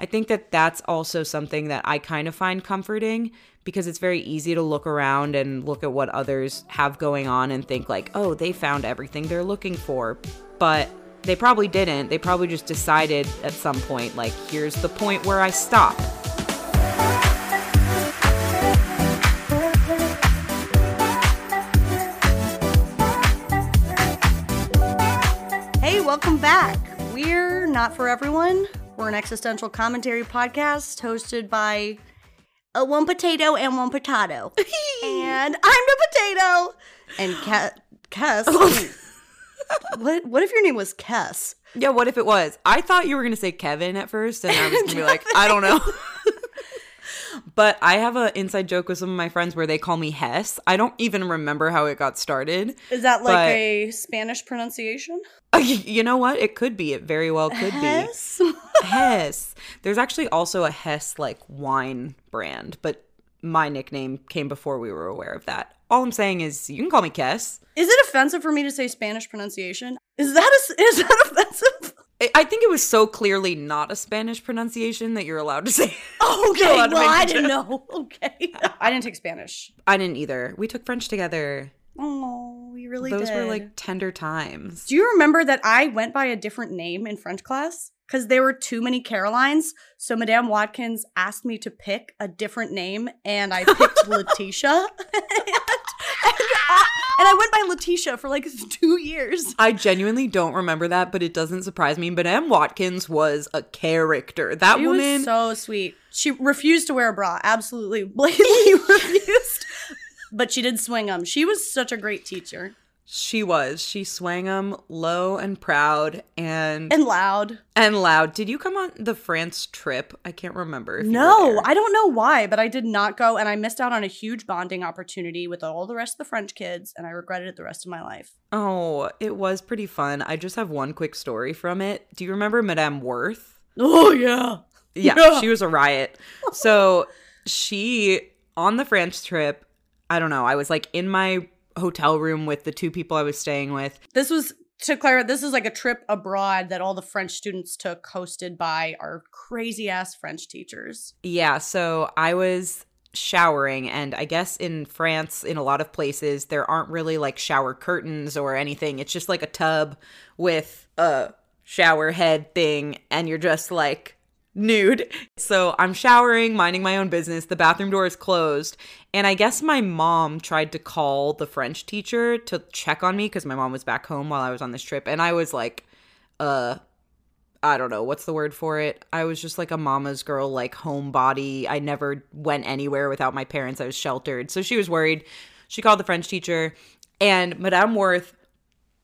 I think that that's also something that I kind of find comforting because it's very easy to look around and look at what others have going on and think like, "Oh, they found everything they're looking for." But they probably didn't. They probably just decided at some point like, "Here's the point where I stop." Hey, welcome back. We're not for everyone. We're an existential commentary podcast hosted by a one potato and one potato. and I'm the potato. And Ke- Kess. what what if your name was Kess? Yeah, what if it was? I thought you were going to say Kevin at first, and I was going to be like, I don't know. But I have an inside joke with some of my friends where they call me Hess. I don't even remember how it got started. Is that like But- a Spanish pronunciation? Uh, you know what? It could be. It very well could Hess? be. Hess. There's actually also a Hess like wine brand, but my nickname came before we were aware of that. All I'm saying is you can call me Kess. Is it offensive for me to say Spanish pronunciation? Is that a, is that offensive? I- I think it was so clearly not a Spanish pronunciation that you're allowed to say. Oh, okay, well, I didn't joke. know. Okay. I didn't take Spanish. I didn't either. We took French together. Oh, we really Those were like tender times. Do you remember that I went by a different name in French class? Because there were too many Carolines. So Madame Watkins asked me to pick a different name, and I picked Letitia. And, I, and I went by Letitia for like two years. I genuinely don't remember that, but it doesn't surprise me. But Em Watkins was a character. That She woman. was so sweet. She refused to wear a bra. Absolutely, blatantly refused. But she did swing them. She was such a great teacher She was. She swang them low and proud and, and loud and loud. Did you come on the France trip? I can't remember. If you were No. I don't know why, but I did not go, and I missed out on a huge bonding opportunity with all the rest of the French kids, and I regretted it the rest of my life. Oh, it was pretty fun. I just have one quick story from it. Do you remember Madame Worth? Oh yeah, Yeah, Yeah. she was a riot. So she on the France trip, I don't know, I was like in my hotel room with the two people I was staying with. this was to clarify. This is like a trip abroad that all the French students took, hosted by our crazy ass French teachers. Yeah, so I was showering and I guess in France in a lot of places there aren't really like shower curtains or anything. It's just like a tub with a shower head thing and you're just like nude. So I'm showering, minding my own business. The bathroom door is closed. And I guess my mom tried to call the French teacher to check on me because my mom was back home while I was on this trip. And I was like, uh, I don't know what's the word for it. I was just like a mama's girl, like homebody. I never went anywhere without my parents. I was sheltered. So she was worried. She called the French teacher, and Madame Worth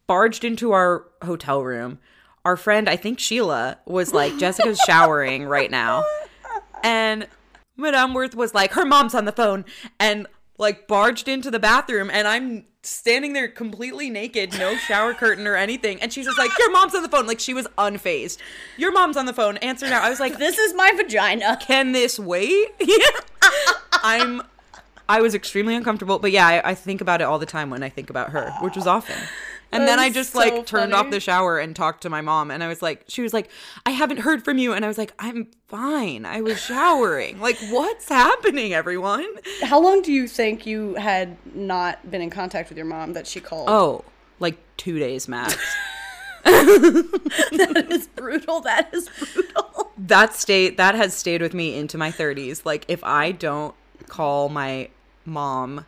barged into our hotel room. Our friend, I think Sheila, was like, Jessica's showering right now. And Madame Worth was like, her mom's on the phone and like barged into the bathroom. And I'm standing there completely naked, no shower curtain or anything. And she's just like, your mom's on the phone. Like she was unfazed. Your mom's on the phone. Answer now. I was like, This is my vagina. can this wait? I'm. I was extremely uncomfortable, but yeah, I, I think about it all the time when I think about her, which was often. And then I just so like turned off the shower and talked to my mom, and I was like, she was like, I haven't heard from you, and I was like, I'm fine. I was showering. like, what's happening, everyone? How long do you think you had not been in contact with your mom that she called? Oh, like two days max. that is brutal. That is brutal. that state that has stayed with me into my 30s. Like, if I don't call my mom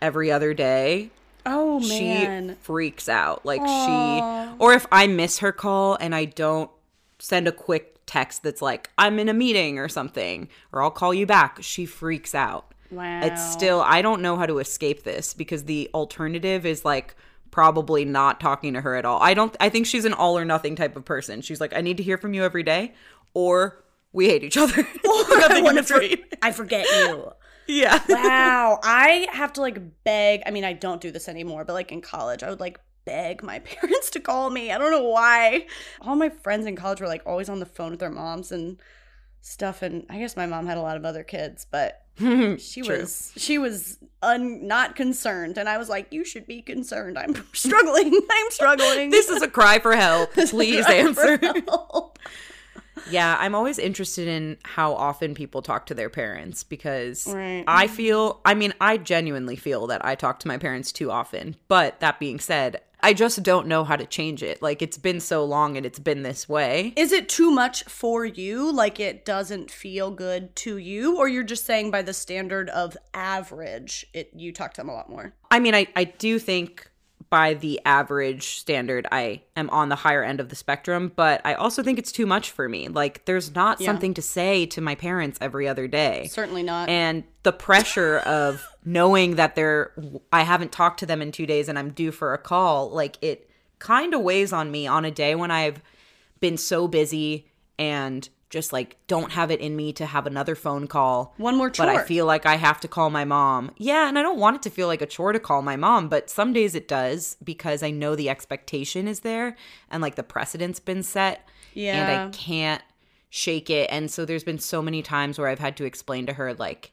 every other day, Oh she freaks out. Like Aw. she or if I miss her call and I don't send a quick text that's like I'm in a meeting or something or I'll call you back, she freaks out. wow. It's still I don't know how to escape this because the alternative is like probably not talking to her at all. I don't I think she's an all or nothing type of person. She's like I need to hear from you every day or we hate each other. Nothing in wanna for- I forget you. Yeah. wow. I have to like beg. I mean, I don't do this anymore, but like in college, I would like beg my parents to call me. I don't know why. All my friends in college were like always on the phone with their moms and stuff. And I guess my mom had a lot of other kids, but she was she was un- not concerned and i was like you should be concerned i'm struggling i'm struggling This is a cry for help. Please answer. help. Yeah, I'm always interested in how often people talk to their parents because Right. I feel, I mean, I genuinely feel that I talk to my parents too often. But that being said, I just don't know how to change it. Like, it's been so long and it's been this way. Is it too much for you? Like it doesn't feel good to you? Or you're just saying by the standard of average, it you talk to them a lot more? I mean, I, I do think by the average standard, I am on the higher end of the spectrum, but I also think it's too much for me. Like, there's not Yeah. something to say to my parents every other day. Certainly not. and the pressure of knowing that they're I haven't talked to them in 2 days and I'm due for a call like it kind of weighs on me on a day when I've been so busy and just like don't have it in me to have another phone call One more chore. but I feel like I have to call my mom. Yeah, and I don't want it to feel like a chore to call my mom, but some days it does because I know the expectation is there and like the precedent's been set. Yeah. And I can't shake it. And so there's been so many times where I've had to explain to her, like,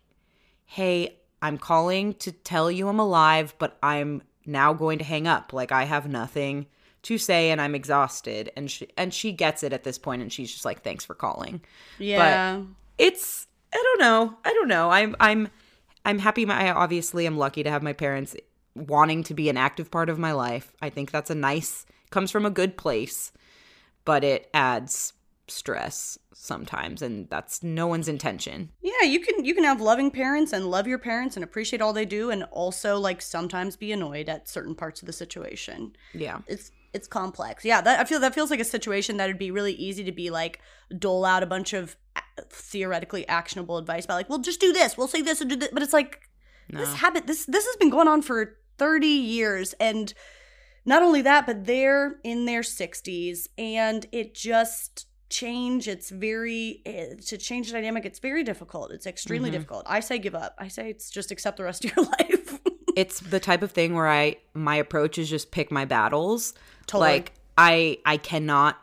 hey, I'm calling to tell you I'm alive, but I'm now going to hang up. Like I have nothing to say and I'm exhausted. And she and she gets it at this point and she's just like, thanks for calling yeah. it's I don't know. I don't know. I'm I'm I'm happy my I obviously am lucky to have my parents wanting to be an active part of my life. I think that's a nice comes from a good place, but it adds stress sometimes and that's no one's intention. Yeah, you can you can have loving parents and love your parents and appreciate all they do and also like sometimes be annoyed at certain parts of the situation. Yeah. It's it's complex. Yeah, that I feel that feels like a situation that would be really easy to be like dole out a bunch of theoretically actionable advice about like, well, just do this, we'll say this and do this, but it's like this habit this this has been going on for 30 years and not only that, but they're in their 60s and it just change it's very eh, to change the dynamic it's very difficult. It's extremely Mhm. difficult. I say give up. I say it's just accept the rest of your life It's the type of thing where I my approach is just pick my battles. Totally. Like I I cannot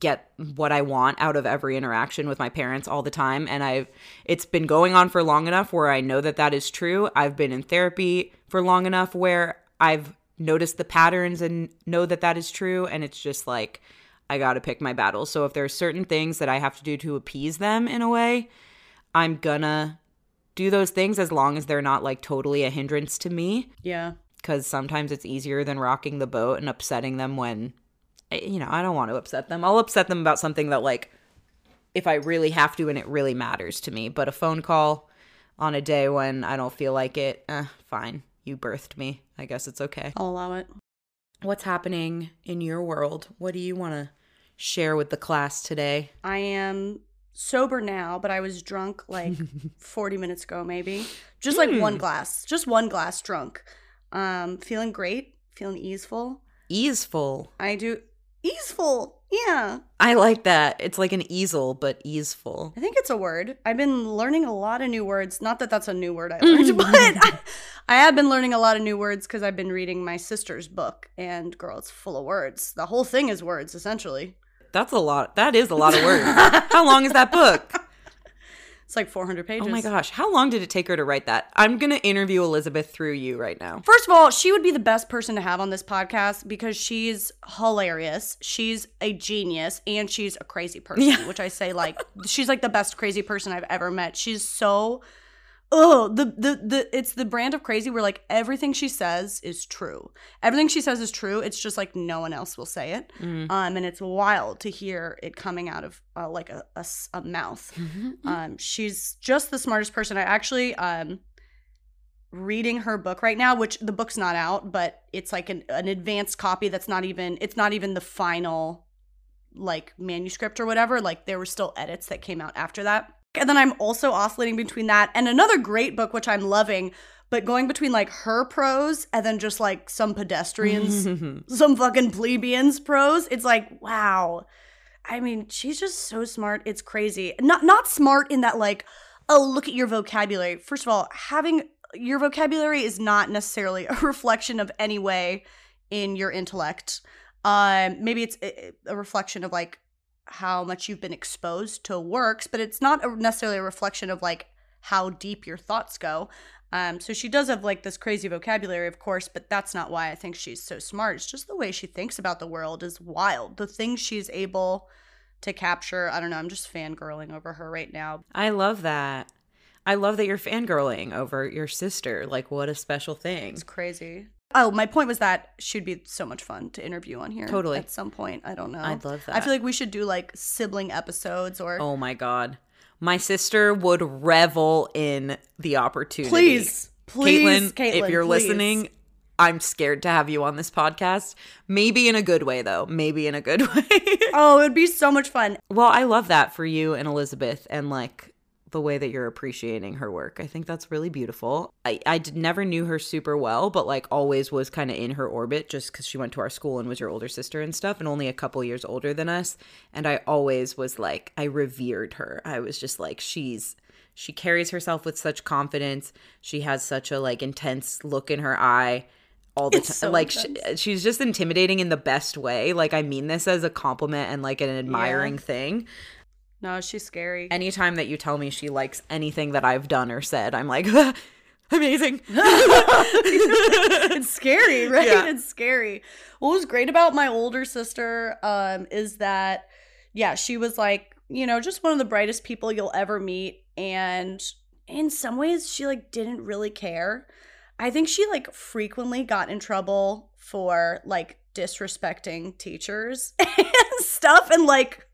get what I want out of every interaction with my parents all the time and I've it's been going on for long enough where I know that that is true. I've been in therapy for long enough where I've noticed the patterns and know that that is true and it's just like I got to pick my battles. So if there's certain things that I have to do to appease them in a way, I'm gonna do those things as long as they're not like totally a hindrance to me. Yeah. Because sometimes it's easier than rocking the boat and upsetting them when you know i don't want to upset them. I'll upset them about something that like if i really have to and it really matters to me. But a phone call on a day when i don't feel like it eh, fine. You birthed me. I guess it's okay. I'll allow it. What's happening in your world? What do you want to share with the class today? I am sober now but i was drunk like 40 minutes ago maybe just like one glass just one glass drunk um feeling great feeling easeful easeful i do easeful yeah i like that it's like an easel but easeful I think it's a word. I've been learning a lot of new words. Not that that's a new word I learned, but I, I have been learning a lot of new words because I've been reading my sister's book. And girl, it's full of words. The whole thing is words, essentially. That's a lot. That is a lot of words. How long is that book? It's like 400 pages. Oh my gosh. How long did it take her to write that? I'm going to interview Elizabeth through you right now. First of all, she would be the best person to have on this podcast because she's hilarious. She's a genius and she's a crazy person, Yeah. which I say like she's like the best crazy person I've ever met. She's so oh the the the it's the brand of crazy where like everything she says is true. Everything she says is true. It's just like no one else will say it. Mm. Um, and it's wild to hear it coming out of uh, like a mouth. Um, she's just the smartest person. I actually um reading her book right now, which the book's not out, but it's like an, an advanced copy that's not even it's not even the final like manuscript or whatever. Like there were still edits that came out after that. And then I'm also oscillating between that and another great book which I'm loving, but going between like her prose and then just like some pedestrians some fucking plebeians prose. It's like, wow. I mean, she's just so smart. It's crazy. Not not smart in that like, oh, look at your vocabulary. First of all, having your vocabulary is not necessarily a reflection of any way in your intellect. Um, maybe it's a, a reflection of like how much you've been exposed to works, but it's not a, necessarily a reflection of like how deep your thoughts go. Um, so she does have like this crazy vocabulary, of course, but that's not why I think she's so smart. It's just the way she thinks about the world is wild. The things she's able to capture. I don't know. I'm just fangirling over her right now. I love that. I love that you're fangirling over your sister. Like, what a special thing. It's crazy. Oh, my point was that she'd be so much fun to interview on here. Totally. At some point. I don't know. I'd love that. I feel like we should do like sibling episodes or Oh my God. My sister would revel in the opportunity. please, please, Caitlin, Caitlin, if you're please. listening, I'm scared to have you on this podcast. Maybe in a good way, though. Maybe in a good way. Oh, it would be so much fun. well, I love that for you and Elizabeth and like the way that you're appreciating her work. I think that's really beautiful. I, I never knew her super well, but like always was kind of in her orbit just because she went to our school and was your older sister and stuff, and only a couple years older than us. And I always was like, I revered her. I was just like, she's she carries herself with such confidence. She has such a like intense look in her eye all the time. So like sh intense. Uh, she's just intimidating in the best way. Like I mean this as a compliment and like an admiring thing. No, she's scary. Anytime that you tell me she likes anything that I've done or said, I'm like, amazing. it's scary, right? Yeah. It's scary. What was great about my older sister um, is that, yeah, she was like, you know, just one of the brightest people you'll ever meet. And in some ways, she like didn't really care. I think she like frequently got in trouble for like disrespecting teachers and stuff and like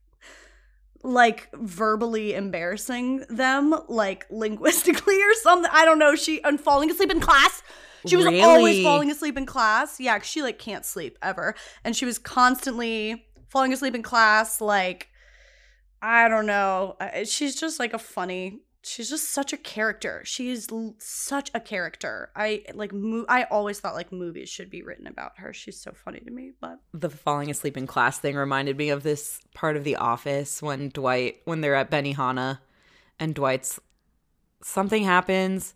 like verbally embarrassing them like linguistically or something. I don't know. She and falling asleep in class. She was always falling asleep in class. Yeah 'cause she like can't sleep ever. And she was constantly falling asleep in class like i don't know. She's just like a funny she's just such a character. She's l- such a character. I like mo- i always thought like movies should be written about her. She's so funny to me but the falling asleep in class thing reminded me of this part of the office when Dwight when they're at Benihana and Dwight's something happens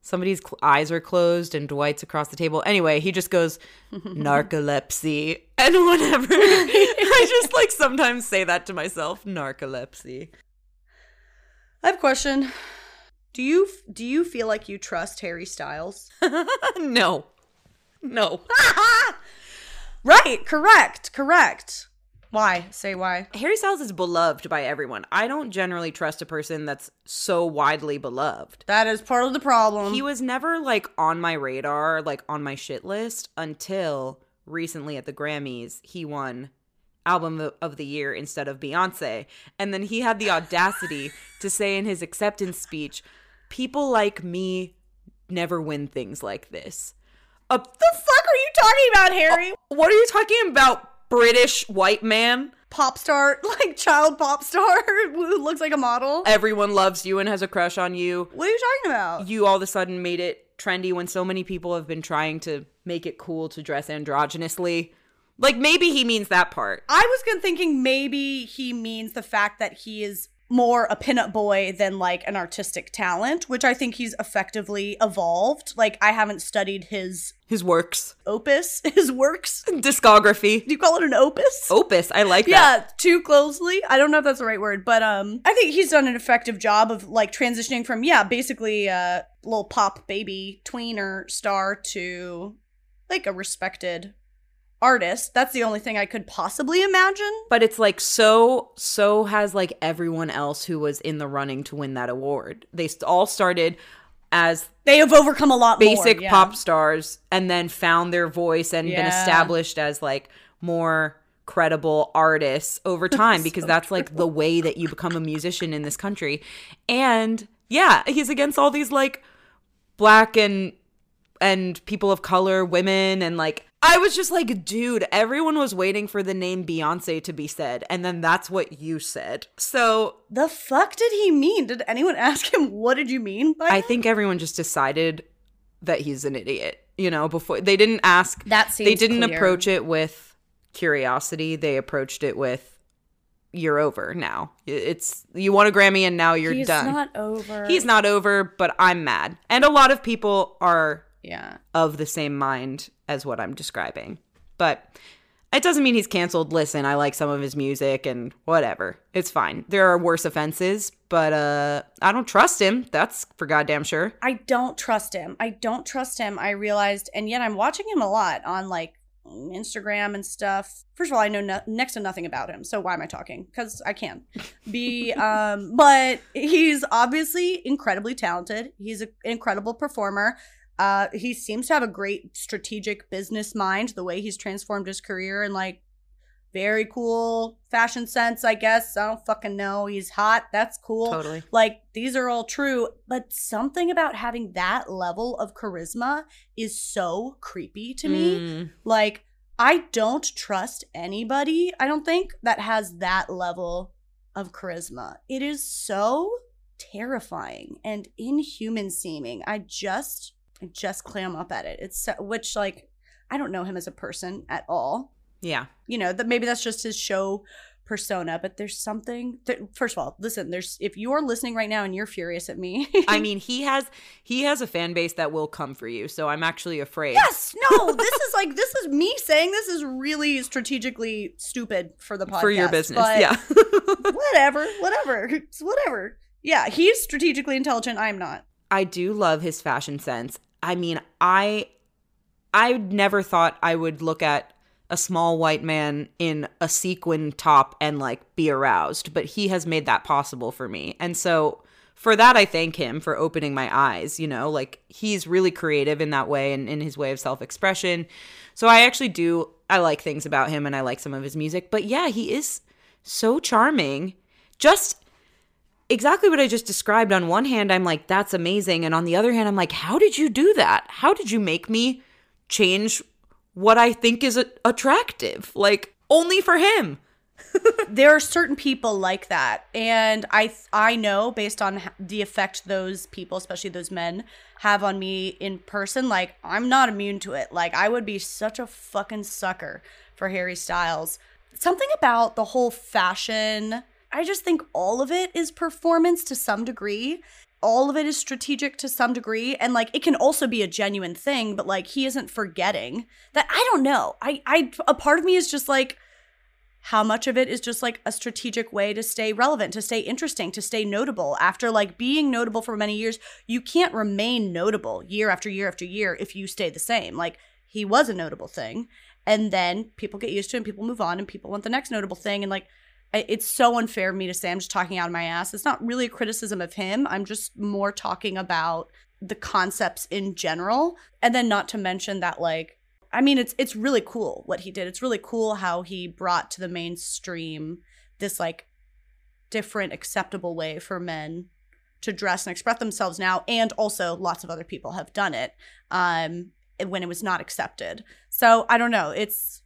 somebody's cl- eyes are closed and Dwight's across the table. Anyway he just goes narcolepsy. And whatever. I just like sometimes say that to myself narcolepsy I have a question. Do you do you feel like you trust Harry Styles? no no right, correct, correct. Why? Say why. Harry Styles is beloved by everyone I don't generally trust a person that's so widely beloved That is part of the problem. he was never like on my radar, like on my shit list until recently at the Grammys. He won album of- the year instead of Beyonce. And then he had the audacity to say in his acceptance speech, people like me never win things like this. Uh, the fuck are you talking about, Harry? what are you talking about, British white man? Pop star, like child pop star who looks like a model. Everyone loves you and has a crush on you. What are you talking about? you all of a sudden made it trendy when so many people have been trying to make it cool to dress androgynously. Like maybe he means that part. I was gonna thinking maybe he means the fact that he is more a pinup boy than like an artistic talent, which I think he's effectively evolved. Like I haven't studied his His works, opus, his works. discography, Do you call it an opus? opus. I like that. yeah, too closely. I don't know if that's the right word, but um, I think he's done an effective job of like transitioning from yeah, basically a little pop baby tweener star to like a respected artist. That's the only thing I could possibly imagine. But it's like so so has like everyone else who was in the running to win that award. They all started as They have overcome a lot basic more. yeah. pop stars and then found their voice and been established as like more credible artists over time because that's like the way that you become a musician in this country. And yeah, he's against all these like black and and people of color, women and like I was just like, dude, everyone was waiting for the name Beyonce to be said and then that's what you said. So, The fuck did he mean? Did anyone ask him what did you mean by I that? think everyone just decided that he's an idiot. You know, before they didn't ask That they didn't clear. approach it with curiosity. They approached it with you're over now. It's you won a Grammy and now you're He's done. not over. He's not over, but I'm mad. And a lot of people are Yeah. of the same mind as what I'm describing. But it doesn't mean he's canceled. Listen, I like some of his music and whatever. It's fine. There are worse offenses, but uh I don't trust him. That's for goddamn sure. I don't trust him. I don't trust him. I realized, and yet I'm watching him a lot on like Instagram and stuff. First of all, I know no- next to nothing about him, so why am I talking? Because I can. Be, um, but he's obviously incredibly talented. He's a, an incredible performer. Uh, he seems to have a great strategic business mind. The way he's transformed his career and like very cool fashion sense, I guess. I don't fucking know. He's hot. That's cool. Totally. Like these are all true, but something about having that level of charisma is so creepy to me. Mm, Like I don't trust anybody, I don't think that has that level of charisma. It is so terrifying and inhuman seeming. I just I just clam up at it. It's so, which like I don't know him as a person at all yeah. you know that maybe that's just his show persona but there's something that, first of all listen there's if you're listening right now and you're furious at me I mean, he has he has a fan base that will come for you. So I'm actually afraid. yes no this is like this is me saying this is really strategically stupid for the podcast for your business. Yeah. whatever whatever whatever yeah he's strategically intelligent i'm not I do love his fashion sense. I mean, I I never thought I would look at a small white man in a sequin top and like be aroused, but he has made that possible for me. And so for that I thank him for opening my eyes, you know, like he's really creative in that way and in his way of self-expression. So I actually do I like things about him and I like some of his music, but yeah, he is so charming. Just exactly what I just described. On one hand, I'm like, that's amazing. And on the other hand, I'm like, how did you do that? How did you make me change what I think is attractive? Like, only for him. there are certain people like that and i i know based on the effect those people especially those men have on me in person like i'm not immune to it like i would be such a fucking sucker for harry styles something about the whole fashion i just think all of it is performance to some degree all of it is strategic to some degree and like it can also be a genuine thing but like he isn't forgetting that i don't know i i a part of me is just like how much of it is just like a strategic way to stay relevant, to stay interesting, to stay notable. After like being notable for many years, you can't remain notable year after year after year if you stay the same. Like he was a notable thing, and then people get used to and people move on, and people want the next notable thing, and like it's so unfair of me to say I'm just talking out of my ass. It's not really a criticism of him. I'm just more talking about the concepts in general, and then not to mention that like I mean, it's it's really cool what he did. It's really cool how he brought to the mainstream this like different, acceptable way for men to dress and express themselves now, and also lots of other people have done it um, when it was not accepted. So I don't know. It's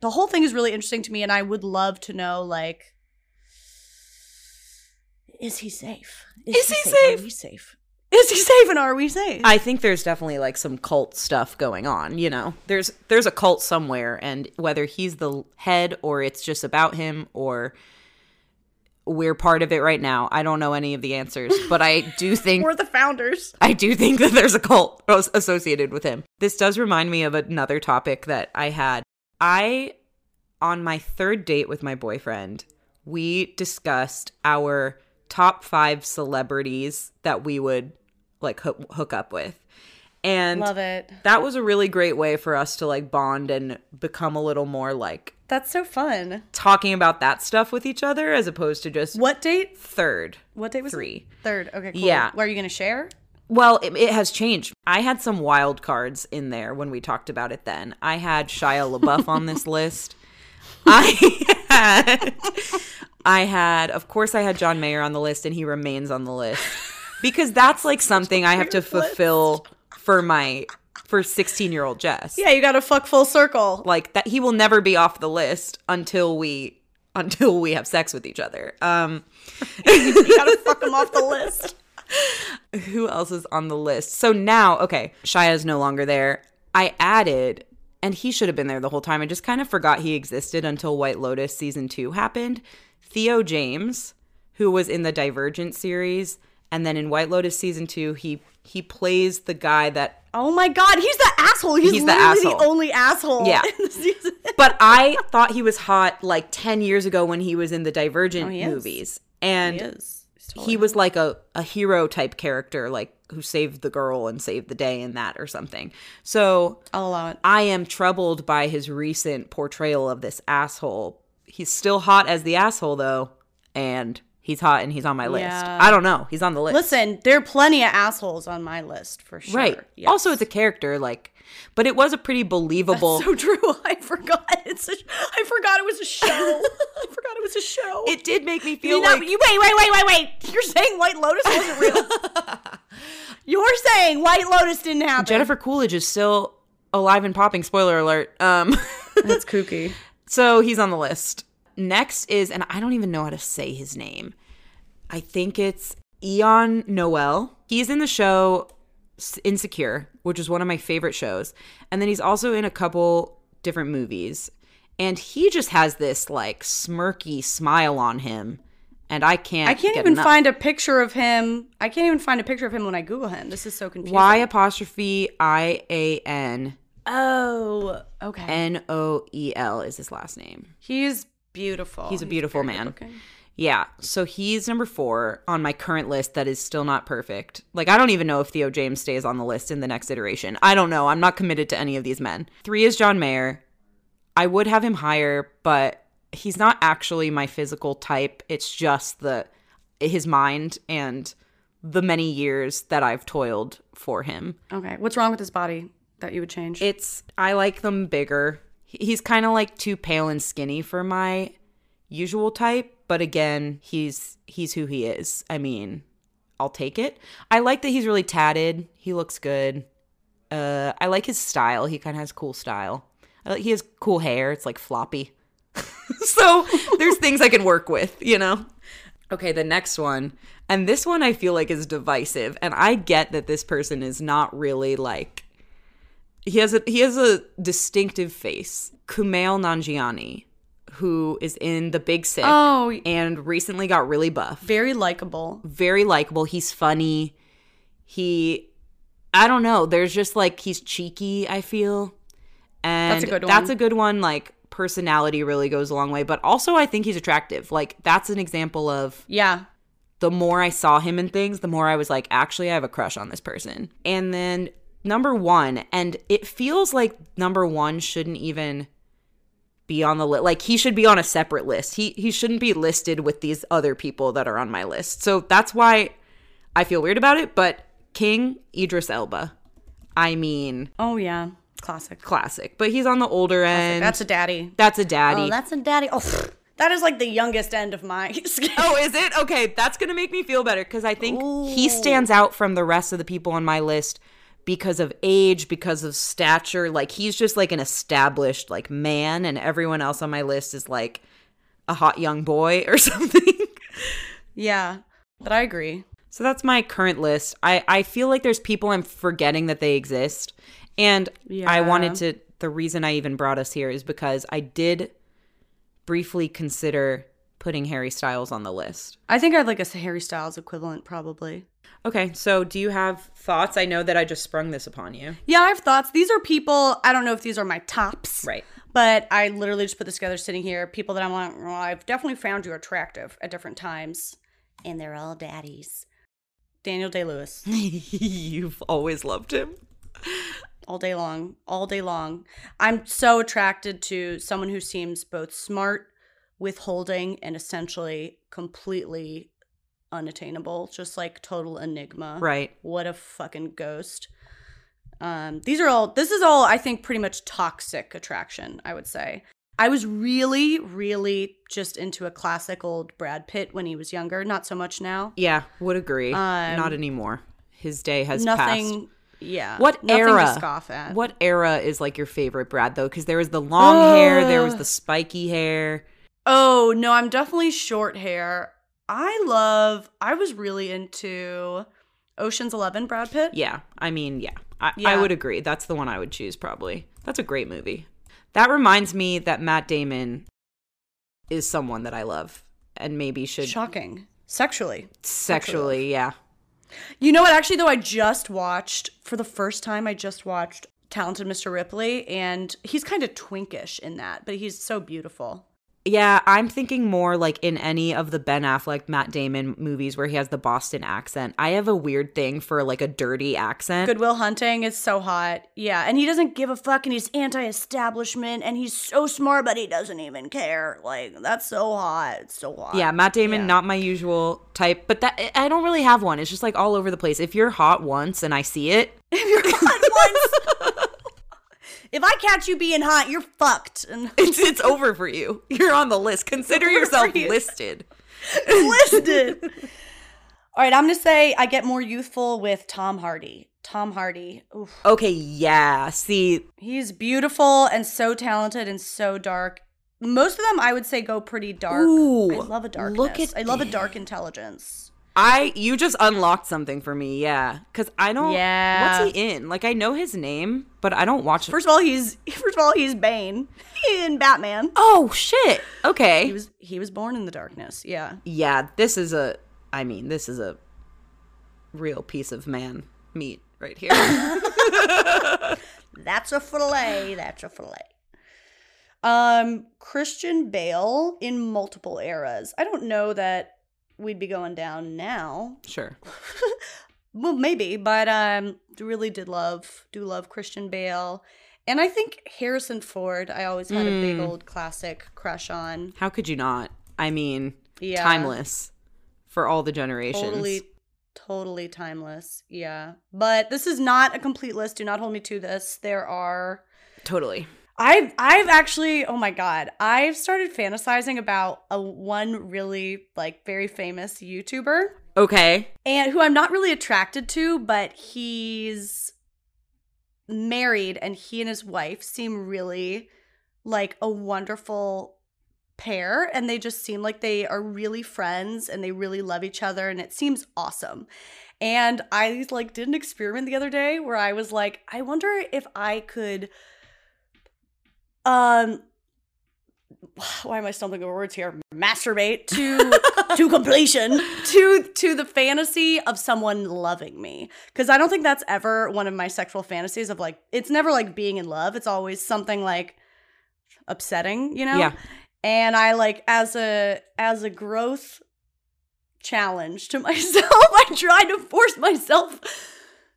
the whole thing is really interesting to me, and I would love to know like, is he safe? Is he safe? Are safe? we safe? Is he safe and are we safe? I think there's definitely like some cult stuff going on, you know. There's there's a cult somewhere and whether he's the head or it's just about him or we're part of it right now. I don't know any of the answers, but I do think We're the founders. I do think that there's a cult associated with him. This does remind me of another topic that I had. I, on my third date with my boyfriend, we discussed our top five celebrities that we would like hook, hook up with. And Love it. that was a really great way for us to like bond and become a little more like That's so fun. talking about that stuff with each other as opposed to just What date? third. What date was Three. it? Third. Okay, cool. Yeah. Where are you going to share? Well, it, it has changed. I had some wild cards in there when we talked about it then. I had Shia LaBeouf on this list. I had, I had, of course, I had John Mayer on the list, and he remains on the list because that's like something I have to fulfill for my for sixteen year old Jess. Yeah, you got to fuck full circle. Like that, he will never be off the list until we until we have sex with each other. Um, you got to fuck him off the list. who else is on the list? So now, okay, Shia is no longer there. I added, and he should have been there the whole time. I just kind of forgot he existed until White Lotus season two happened. Theo James, who was in the Divergent series, and then in White Lotus season two, he he plays the guy that. Oh my god, he's the asshole. He's, He's the literally the, asshole. only asshole Yeah. in the season. But I thought he was hot like ten years ago when he was in the Divergent Oh, he is. movies, and he he was like a, a hero type character, like who saved the girl and saved the day in that or something. So I'll allow it. I am troubled by his recent portrayal of this asshole. He's still hot as the asshole though, and he's hot and he's on my list. Yeah. I don't know. He's on the list. Listen, there are plenty of assholes on my list for sure. right. Yes. Also, it's a character, like, but it was a pretty believable. so true. I forgot. It's a, I forgot it was a show. I forgot it was a show. it did make me feel you know, like you wait, wait, wait, wait, wait. You're saying White Lotus wasn't real. You're saying White Lotus didn't happen. Jennifer Coolidge is still alive and popping. Spoiler alert. Um, That's kooky. so he's on the list. Next is, and I don't even know how to say his name. I think it's Eon Noel. He's in the show Insecure, which is one of my favorite shows. And then he's also in a couple different movies. And he just has this like smirky smile on him. And I can't I can't even enough. find a picture of him. I can't even find a picture of him when I Google him. This is so confusing. Y apostrophe I A N Oh, okay. N O E L is his last name. He's beautiful. He's a beautiful very man. good-looking. Yeah, so he's number four on my current list that is still not perfect. Like, I don't even know if Theo James stays on the list in the next iteration. I don't know. I'm not committed to any of these men. Three is John Mayer. I would have him higher, but he's not actually my physical type. It's just the his mind and the many years that I've toiled for him. Okay. What's wrong with his body that you would change? It's I like them bigger. He- He's kind of like too pale and skinny for my usual type, but again, he's he's who he is. I mean, I'll take it. I like that he's really tatted. He looks good. Uh, I like his style. He kind of has cool style. Like, he has cool hair. It's like floppy. so there's things I can work with, you know. Okay, the next one. And this one I feel like is divisive. And I get that this person is not really like he has a he has a distinctive face. Kumail Nanjiani, who is in The Big Sick oh, and recently got really buff. very likable. Very likable. He's funny. He I don't know. There's just like he's cheeky, I feel. And That's a good one. That's a good one. Like personality really goes a long way. But also I think he's attractive. Like that's an example of Yeah. the more I saw him in things, the more I was like, actually, I have a crush on this person. And then number one, and it feels like number one shouldn't even be on the list. Like he should be on a separate list. He he shouldn't be listed with these other people that are on my list. So that's why I feel weird about it. But King Idris Elba, I mean, Oh yeah. Classic. classic. But he's on the older end. That's a daddy. that's a daddy. Oh, that's a daddy. Oh, that is like the youngest end of my scale. Oh, is it? Okay, that's going to make me feel better because I think he stands out from the rest of the people on my list because of age, because of stature. Like he's just like an established like man and everyone else on my list is like a hot young boy or something. Yeah. But I agree. so that's my current list. I I feel like there's people I'm forgetting that they exist. And I wanted to the reason I even brought us here is because I did briefly consider putting Harry Styles on the list. I think I'd like a Harry Styles equivalent, probably. Okay, so do you have thoughts? I know that I just sprung this upon you. Yeah, I have thoughts. These are people, I don't know if these are my tops. Right. But I literally just put this together sitting here. People that I'm like, well, I've definitely found you attractive at different times. And they're all daddies. Daniel Day Lewis. You've always loved him. all day long, all day long. I'm so attracted to someone who seems both smart, withholding, and essentially completely unattainable. Just like total enigma. Right. What a fucking ghost. Um, these are all, this is all, I think, pretty much toxic attraction, I would say. I was really, really just into a classic old Brad Pitt when he was younger. Not so much now. Yeah, would agree. Um, Not anymore. His day has passed. Nothing, yeah. What era? To scoff at. What era is like your favorite Brad though? Because there was the long hair, there was the spiky hair. Oh, no, I'm definitely short hair. I love, I was really into Ocean's 11 Brad Pitt. Yeah, I mean, yeah, I, I would agree. That's the one I would choose probably. That's a great movie. That reminds me that Matt Damon is someone that I love and maybe should Shocking. Sexually. sexually, yeah. You know what? Actually, though, I just watched, for the first time, I just watched Talented Mr. Ripley, and he's kind of twinkish in that, but he's so beautiful. Yeah, I'm thinking more like in any of the Ben Affleck, Matt Damon movies where he has the Boston accent. I have a weird thing for like a dirty accent. Good Will Hunting is so hot. Yeah, and he doesn't give a fuck and he's anti-establishment and he's so smart but he doesn't even care. Like that's so hot. It's so hot. Yeah, Matt Damon, Yeah. not my usual type, but that I don't really have one. It's just like all over the place. If you're hot once and I see it, If you're hot once If I catch you being hot, you're fucked. And it's it's over for you. You're on the list. Consider yourself you. listed. listed. All right, I'm gonna say I get more youthful with Tom Hardy. Tom Hardy. Oof. Okay, yeah. See, He's beautiful and so talented and so dark. Most of them I would say go pretty dark. Ooh, I love a darkness. look at I love a dark intelligence. I you just unlocked something for me, yeah. Cause I don't Yeah. what's he in? Like I know his name, but I don't watch First of all, he's first of all he's Bane in Batman. Oh shit. Okay. He was he was born in the darkness. Yeah. yeah, this is a I mean, this is a real piece of man meat right here. That's a fillet. That's a fillet. Um, Christian Bale in multiple eras. I don't know that we'd be going down now. sure. Well, maybe, but um, really did love do love Christian Bale, and I think Harrison Ford. I always had a big Mm. old classic crush on. How could you not? I mean, Yeah, timeless for all the generations. Totally, totally timeless. Yeah, but this is not a complete list. Do not hold me to this. There are Totally. I've I've actually oh my god I've started fantasizing about a one really like very famous YouTuber Okay. and who I'm not really attracted to but he's married and he and his wife seem really like a wonderful pair and they just seem like they are really friends and they really love each other and it seems awesome. And I like did an experiment the other day where I was like I wonder if I could um why am I stumbling over words here? Masturbate to to completion to to the fantasy of someone loving me because I don't think that's ever one of my sexual fantasies of like it's never like being in love. It's always something like upsetting, you know. Yeah. And I like as a as a growth challenge to myself, I tried to force myself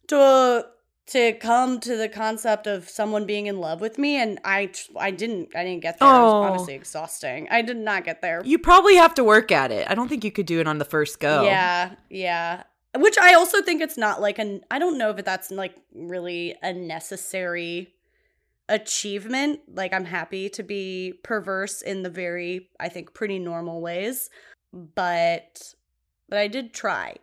to to come to the concept of someone being in love with me and I I didn't I didn't get there. It Oh. was honestly exhausting. I did not get there. You probably have to work at it. I don't think you could do it on the first go. Yeah, yeah. Which I also think it's not like an I don't know if that's like really a necessary achievement. Like I'm happy to be perverse in the very I think pretty normal ways, but but I did try.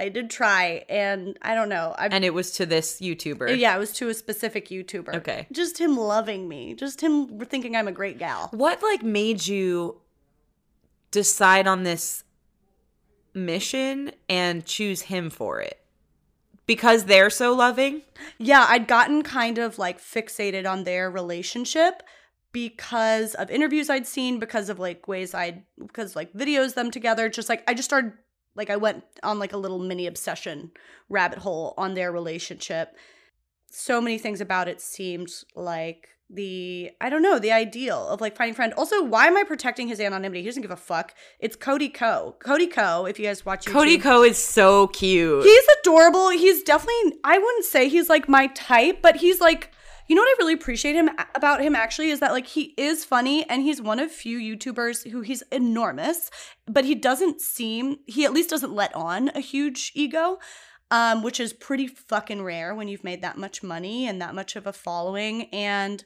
I did try and I don't know. I And it was to this YouTuber. yeah, it was to a specific YouTuber. Okay. Just him loving me. Just him thinking I'm a great gal. What like made you decide on this mission and choose him for it? Because they're so loving? Yeah, I'd gotten kind of like fixated on their relationship because of interviews I'd seen, because of like ways I'd, because like videos them together. Just like, I just started, like, I went on like a little mini obsession rabbit hole on their relationship. So many things about it seemed like the, I don't know, the ideal of like finding friend. Also, why am I protecting his anonymity? He doesn't give a fuck. It's Cody Ko. Cody Ko. If you guys watch YouTube. Cody Ko is so cute. He's adorable. He's definitely I wouldn't say he's like my type, but he's like you know what I really appreciate him about him actually is that like he is funny and he's one of few YouTubers who he's enormous, but he doesn't seem he at least doesn't let on a huge ego. Um, which is pretty fucking rare when you've made that much money and that much of a following. And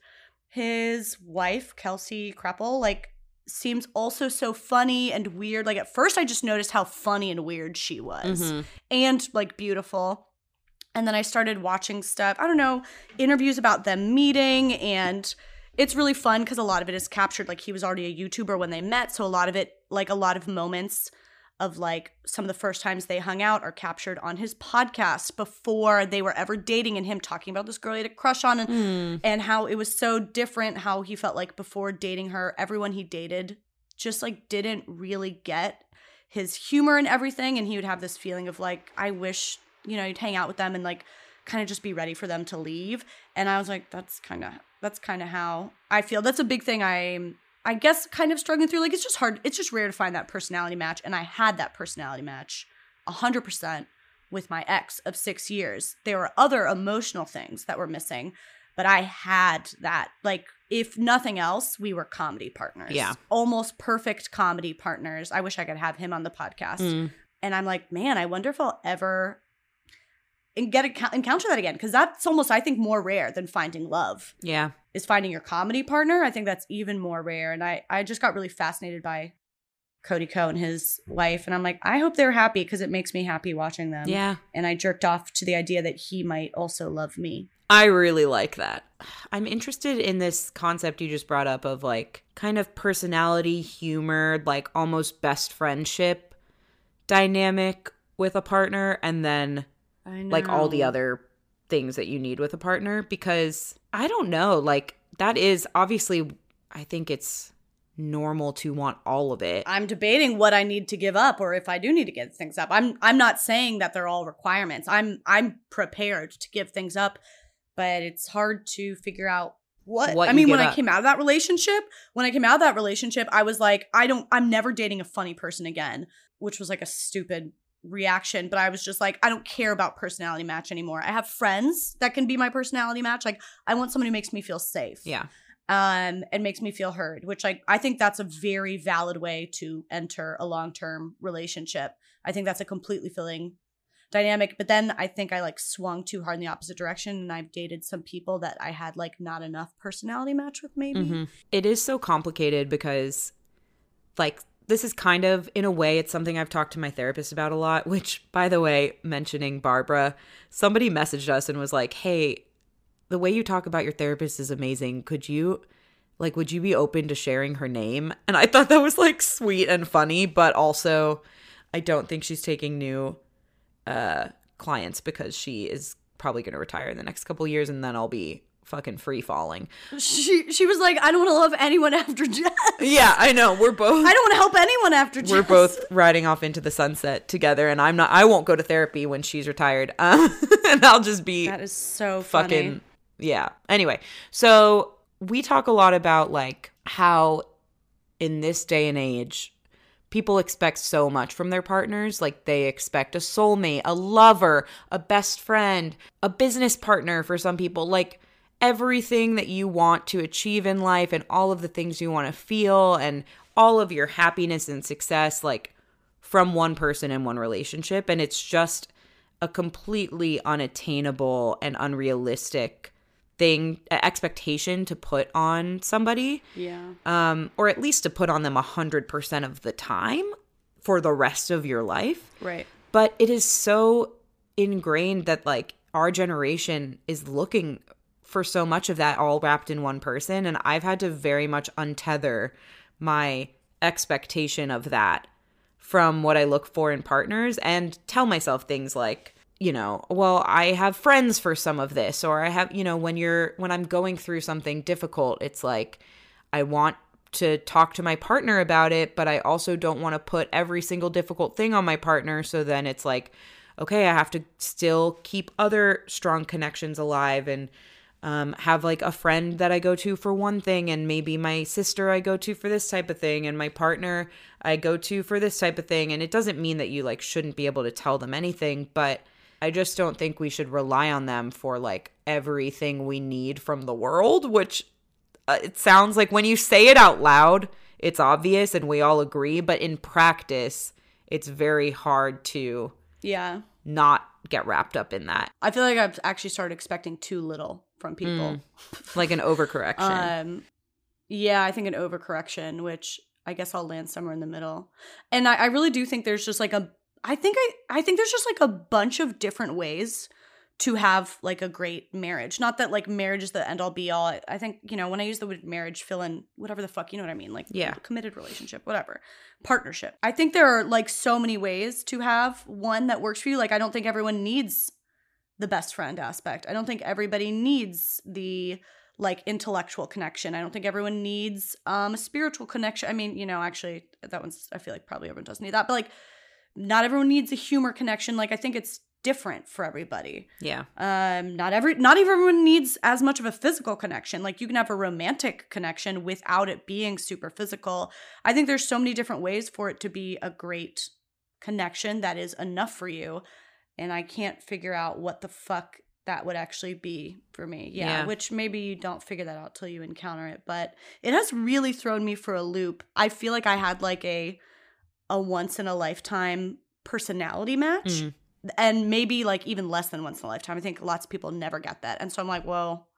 his wife, Kelsey Kreppel, like seems also so funny and weird. Like at first I just noticed how funny and weird she was Mhm. and like beautiful. And then I started watching stuff, I don't know, interviews about them meeting. And it's really fun because a lot of it is captured. Like he was already a YouTuber when they met. So a lot of it, like a lot of moments of like some of the first times they hung out are captured on his podcast before they were ever dating and him talking about this girl he had a crush on and Mm. and how it was so different how he felt like before dating her everyone he dated just like didn't really get his humor and everything and he would have this feeling of like i wish you know you'd hang out with them and like kind of just be ready for them to leave and i was like that's kind of that's kind of how i feel that's a big thing i'm I guess kind of struggling through. Like it's just hard. It's just rare to find that personality match. And I had that personality match a hundred percent with my ex of six years. There were other emotional things that were missing, but I had that. Like, if nothing else, we were comedy partners. Yeah. Almost perfect comedy partners. I wish I could have him on the podcast. Mm. And I'm like, man, I wonder if I'll ever and get a, encounter that again because that's almost I think more rare than finding love Yeah. is finding your comedy partner. I think that's even more rare. And I I just got really fascinated by Cody Ko and his wife, and I'm like, I hope they're happy because it makes me happy watching them. Yeah. And I jerked off to the idea that he might also love me. I really like that. I'm interested in this concept you just brought up of like kind of personality, humor, like almost best friendship dynamic with a partner, and then. Like all the other things that you need with a partner because I don't know, like that is obviously I think it's normal to want all of it. I'm debating what I need to give up or if I do need to give things up. I'm I'm not saying that they're all requirements. I'm I'm prepared to give things up, but it's hard to figure out what, What I mean when give I came out of that relationship, when I came out of that relationship, I was like I don't I'm never dating a funny person again, which was like a stupid reaction, but I was just like I don't care about personality match anymore. I have friends that can be my personality match. Like I want someone who makes me feel safe yeah. um, and makes me feel heard, which I, I think that's a very valid way to enter a long term relationship. I think that's a completely filling dynamic. But then I think I like swung too hard in the opposite direction, and I've dated some people that I had like not enough personality match with, maybe. Mhm. It is so complicated because, like, this is kind of, in a way, it's something I've talked to my therapist about a lot. Which, by the way, mentioning Barbara, somebody messaged us and was like, hey, the way you talk about your therapist is amazing. Could you, like, would you be open to sharing her name? And I thought that was like sweet and funny, but also, I don't think she's taking new uh clients because she is probably going to retire in the next couple years and then I'll be fucking free falling. She she was like, I don't want to love anyone after Jess. Yeah, I know. We're both I don't want to help anyone after Jess. we're both riding off into the sunset together and I'm not I won't go to therapy when she's retired. Um, and I'll just be That is so fucking funny. yeah. Anyway, so we talk a lot about like how in this day and age people expect so much from their partners like they expect a soulmate, a lover, a best friend, a business partner for some people like everything that you want to achieve in life and all of the things you want to feel and all of your happiness and success like from one person in one relationship and it's just a completely unattainable and unrealistic thing expectation to put on somebody Yeah. um or at least to put on them a 100% of the time for the rest of your life Right. but it is so ingrained that like our generation is looking for so much of that all wrapped in one person and i've had to very much untether my expectation of that from what i look for in partners and tell myself things like you know well i have friends for some of this or i have you know when you're when i'm going through something difficult it's like i want to talk to my partner about it, but I also don't want to put every single difficult thing on my partner. So then it's like, okay, I have to still keep other strong connections alive and um, have like a friend that I go to for one thing, and maybe my sister I go to for this type of thing, and my partner I go to for this type of thing. And it doesn't mean that you like shouldn't be able to tell them anything, but I just don't think we should rely on them for like everything we need from the world, which uh, it sounds like when you say it out loud, it's obvious and we all agree, but in practice, it's very hard to Yeah. not get wrapped up in that. I feel like I've actually started expecting too little from people. Like an overcorrection. Um, yeah, I think an overcorrection, which I guess I'll land somewhere in the middle. And I, I really do think there's just like a, I think I, I think there's just like a bunch of different ways to have like a great marriage. Not that like marriage is the end all be all. I, I think you know when I use the word marriage, fill in whatever the fuck you know what I mean. Like Yeah. committed relationship, whatever, partnership. I think there are like so many ways to have one that works for you. Like I don't think everyone needs the best friend aspect. I don't think everybody needs the like intellectual connection. I don't think everyone needs um a spiritual connection. I mean, you know, actually that one's I feel like probably everyone does need that, but like not everyone needs a humor connection. Like I think it's different for everybody. Yeah. Um, not every not everyone needs as much of a physical connection. Like you can have a romantic connection without it being super physical. I think there's so many different ways for it to be a great connection that is enough for you. And I can't figure out what the fuck that would actually be for me. Yeah, Yeah. which maybe you don't figure that out till you encounter it, but it has really thrown me for a loop. I feel like I had like a a once in a lifetime personality match Mm. and maybe like even less than once in a lifetime. I think lots of people never get that. And so I'm like, well,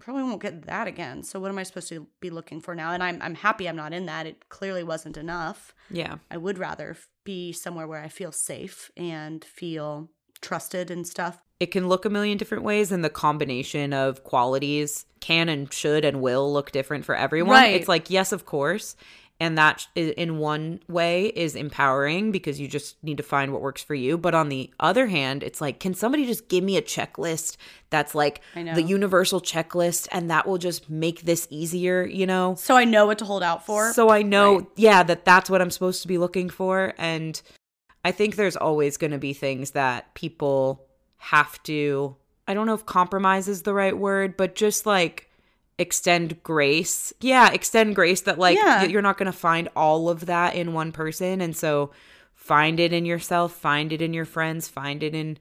probably won't get that again. So what am I supposed to be looking for now? And I'm I'm happy I'm not in that. It clearly wasn't enough. Yeah. I would rather be somewhere where I feel safe and feel trusted and stuff. It can look a million different ways, and the combination of qualities can and should and will look different for everyone. Right. It's like, yes, of course. And that in one way is empowering because you just need to find what works for you. But on the other hand, it's like, can somebody just give me a checklist that's like the universal checklist and that will just make this easier, you know? So I know what to hold out for. So I know, Right. yeah, that that's what I'm supposed to be looking for. And I think there's always going to be things that people have to, I don't know if compromise is the right word, but just like extend grace. Yeah, extend grace that like Yeah. you're not going to find all of that in one person. And so find it in yourself, find it in your friends, find it in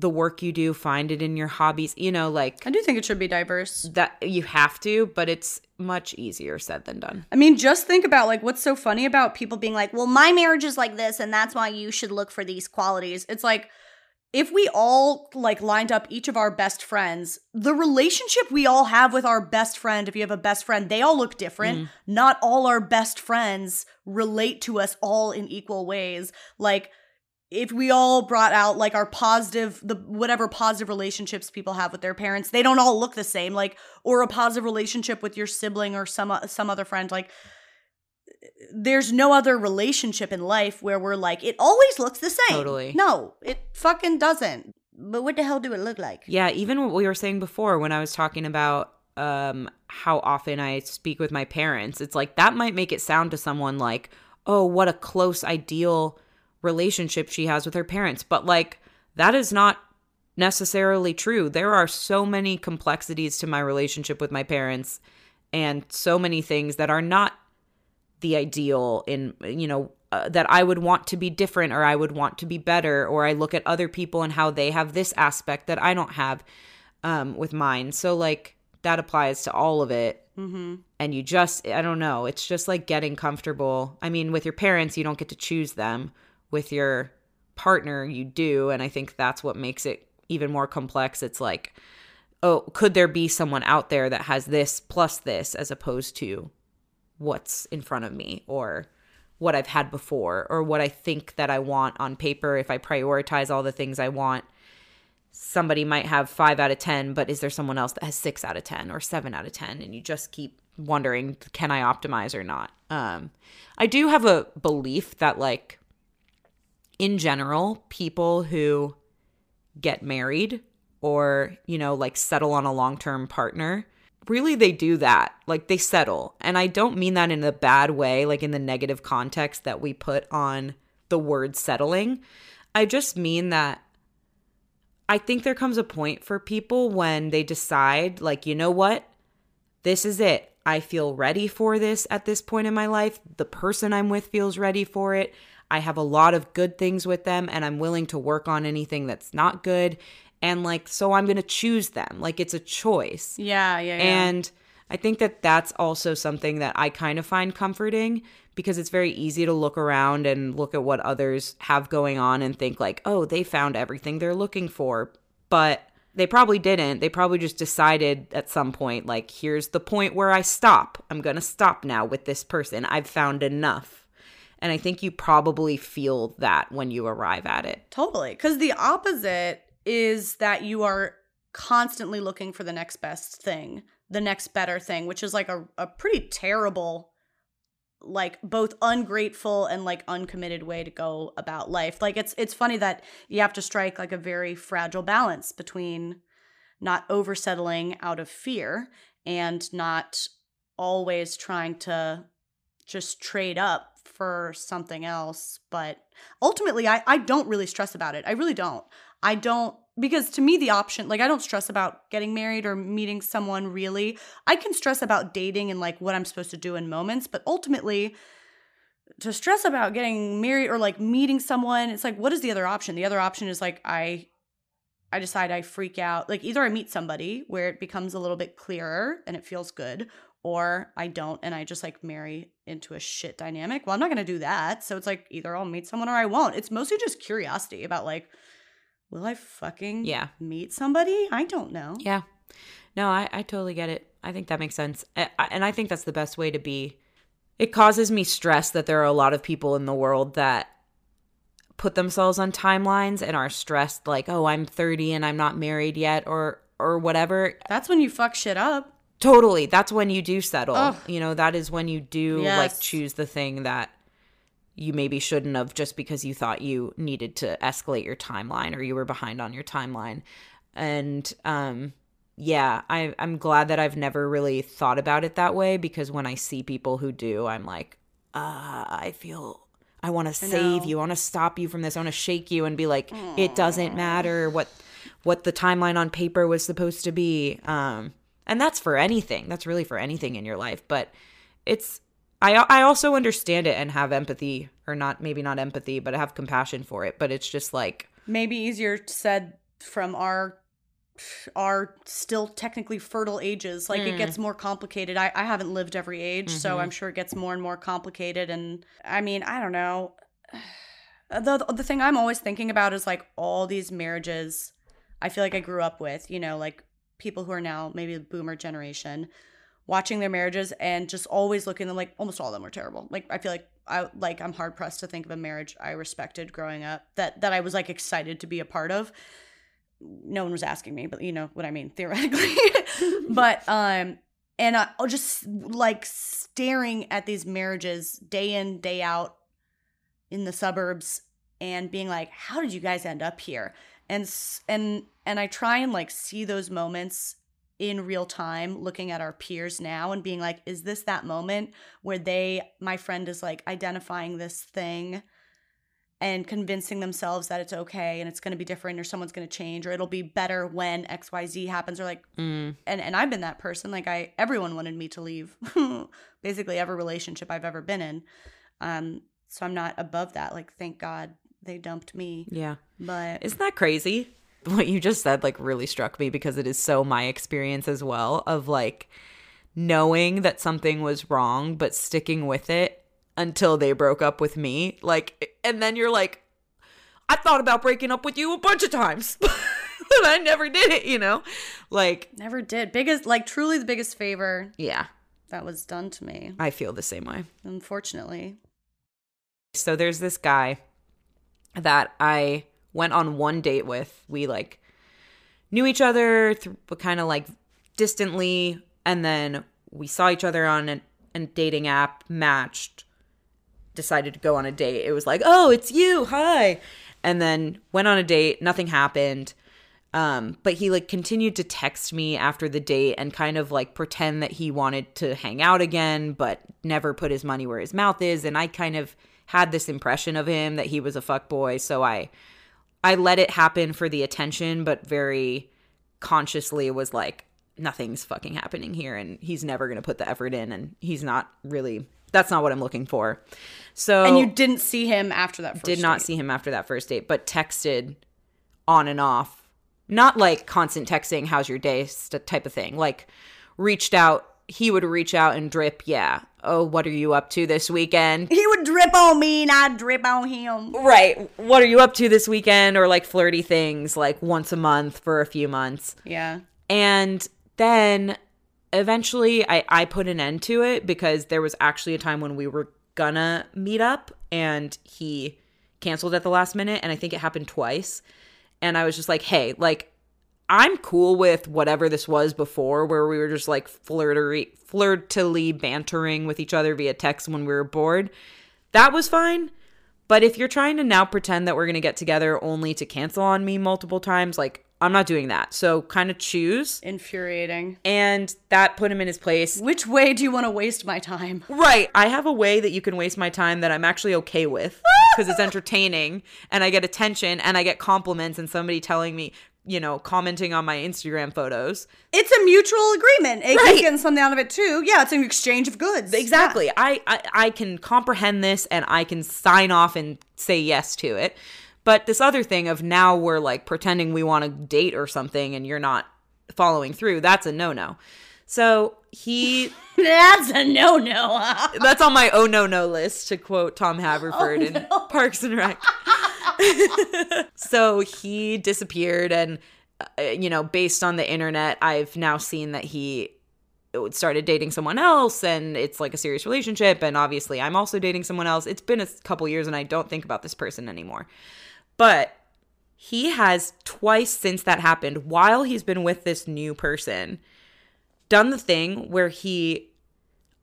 the work you do, find it in your hobbies, you know, like I do think it should be diverse. that you have to, but it's much easier said than done. I mean, just think about like what's so funny about people being like, well, my marriage is like this, and that's why you should look for these qualities. It's like, if we all like lined up each of our best friends, the relationship we all have with our best friend, if you have a best friend, they all look different. Mm. Not all our best friends relate to us all in equal ways. Like, if we all brought out like our positive the whatever positive relationships people have with their parents they don't all look the same like or a positive relationship with your sibling or some some other friend like there's no other relationship in life where we're like it always looks the same Totally. no it fucking doesn't but what the hell do it look like Yeah, even what we were saying before when I was talking about um how often I speak with my parents, it's like that might make it sound to someone like, "Oh, what a close ideal relationship she has with her parents." But like that is not necessarily true. There are so many complexities to my relationship with my parents and so many things that are not the ideal in you know uh, that I would want to be different or I would want to be better or I look at other people and how they have this aspect that I don't have um with mine. So like that applies to all of it. mm-hmm. And you just I don't know, it's just like getting comfortable. I mean, with your parents you don't get to choose them. With your partner you do and I think that's what makes it even more complex. It's like oh, could there be someone out there that has this plus this as opposed to what's in front of me or what I've had before or what I think that I want on paper. If I prioritize all the things I want somebody might have 5 out of 10 but is there someone else that has 6 out of 10 or 7 out of 10 and you just keep wondering can I optimize or not? Um I do have a belief that like in general people who get married or you know like settle on a long-term partner really they do that. Like they settle. And i don't mean that in a bad way like in the negative context that we put on the word settling. I just mean that i think there comes a point for people when they decide like you know what? This is it. I feel ready for this at this point in my life. The person i'm with feels ready for it. I have a lot of good things with them and i'm willing to work on anything that's not good and like so i'm going to choose them like it's a choice yeah yeah, yeah. and I think that that's also something that I kind of find comforting because it's very easy to look around and look at what others have going on and think, like, oh, they found everything they're looking for. But they probably didn't. They probably just decided at some point, like, here's the point where I stop. I'm going to stop now with this person. I've found enough. And I think you probably feel that when you arrive at it. Totally. Because the opposite is that you are constantly looking for the next best thing, the next better thing, which is like a, a pretty terrible, like both ungrateful and like uncommitted way to go about life. Like it's it's funny that you have to strike like a very fragile balance between not oversettling out of fear and not always trying to just trade up for something else. But ultimately, I, I don't really stress about it. I really don't. I don't, because to me, the option, like, I don't stress about getting married or meeting someone really. I can stress about dating and like what I'm supposed to do in moments, but ultimately, to stress about getting married or like meeting someone, it's like, what is the other option? The other option is like, I I decide I freak out. Like either I meet somebody where it becomes a little bit clearer and it feels good, or I don't and I just like marry into a shit dynamic. Well, I'm not going to do that. So it's like either I'll meet someone or I won't. It's mostly just curiosity about like will I fucking Yeah. meet somebody? I don't know. Yeah. No, I, I totally get it. I think that makes sense. I- I- And I think that's the best way to be. It causes me stress that there are a lot of people in the world that put themselves on timelines and are stressed like, "Oh, I'm 30 and I'm not married yet," or or whatever. That's when you fuck shit up. Totally. That's when you do settle. Ugh. You know, that is when you do Yes. like choose the thing that you maybe shouldn't have just because you thought you needed to escalate your timeline or you were behind on your timeline. And um yeah, I I'm glad that I've never really thought about it that way because when I see people who do, I'm like, uh, I feel I want to save you. I want to stop you from this. I want to shake you and be like, it doesn't matter what what the timeline on paper was supposed to be. Um, and that's for anything. That's really for anything in your life. But it's I I also understand it and have empathy, or not maybe not empathy, but I have compassion for it. But it's just like Maybe easier said from our our still technically fertile ages. Like it gets mm. more complicated. I, I haven't lived every age so mm-hmm. i'm sure it gets more and more complicated. And i mean i don't know. The, the thing i'm always thinking about is like all these marriages i feel like i grew up with you know like people who are now maybe the boomer generation watching their marriages and just always looking at them like almost all of them were terrible like i feel like i like i'm hard pressed to think of a marriage i respected growing up that that i was like excited to be a part of no one was asking me, but you know what I mean theoretically. but um and I I'll just like staring at these marriages day in day out in the suburbs and being like how did you guys end up here? And and and I try and like see those moments in real time looking at our peers now and being like is this that moment where they my friend is like identifying this thing and convincing themselves that it's okay and it's going to be different or someone's going to change or it'll be better when xyz happens? Or like mm, and and I've been that person. Like I everyone wanted me to leave. Basically every relationship I've ever been in. Um so I'm not above that. Like thank god they dumped me. Yeah. but Isn't that crazy? What you just said like really struck me because it is so my experience as well of like knowing that something was wrong but sticking with it until they broke up with me. Like and then you're like I thought about breaking up with you a bunch of times. but I never did it, you know? Like never did biggest like truly the biggest favor yeah, that was done to me I feel the same way. unfortunately So there's this guy that I went on one date with. We like knew each other, th- but kind of like distantly, and then we saw each other on an, a dating app, matched, decided to go on a date. It was like, oh, it's you, hi, and then went on a date. Nothing happened. Um, but he like continued to text me after the date and kind of like pretend that he wanted to hang out again, but never put his money where his mouth is. And I kind of had this impression of him that he was a fuck boy, so I I let it happen for the attention, but very consciously was like, nothing's fucking happening here, and he's never gonna put the effort in, and he's not really. That's not what I'm looking for. So and you didn't see him after that first did not date. see him after that first date, but texted on and off. Not like constant texting, how's your day st- type of thing. Like reached out, he would reach out and drip, yeah. Oh, what are you up to this weekend? he would drip on me and I'd drip on him Right. What are you up to this weekend? Or like flirty things like once a month for a few months. yeah And then eventually I, I put an end to it because there was actually a time when we were gonna meet up and he canceled at the last minute. And I think it happened twice. And I was just like, hey, like, I'm cool with whatever this was before, where we were just like flirtery, flirtily bantering with each other via text when we were bored. That was fine. But if you're trying to now pretend that we're going to get together only to cancel on me multiple times, like, I'm not doing that. So kind of choose. Infuriating. And that put him in his place. Which way do you want to waste my time? Right. I have a way that you can waste my time that I'm actually okay with because it's entertaining and I get attention and I get compliments and somebody telling me, you know, commenting on my Instagram photos. It's a mutual agreement. It Right. getting something out of it too. Yeah, it's an exchange of goods. Exactly. I, I I can comprehend this and I can sign off and say yes to it. But this other thing of now we're like pretending we want to date or something and you're not following through, that's a no-no. So he That's a no no. that's on my oh no no list to quote Tom Haverford oh, in Parks and Rec. so he disappeared and uh, you know based on the internet I've now seen that he started dating someone else and it's like a serious relationship and obviously I'm also dating someone else. It's been a couple years and I don't think about this person anymore. But he has twice since that happened while he's been with this new person done the thing where he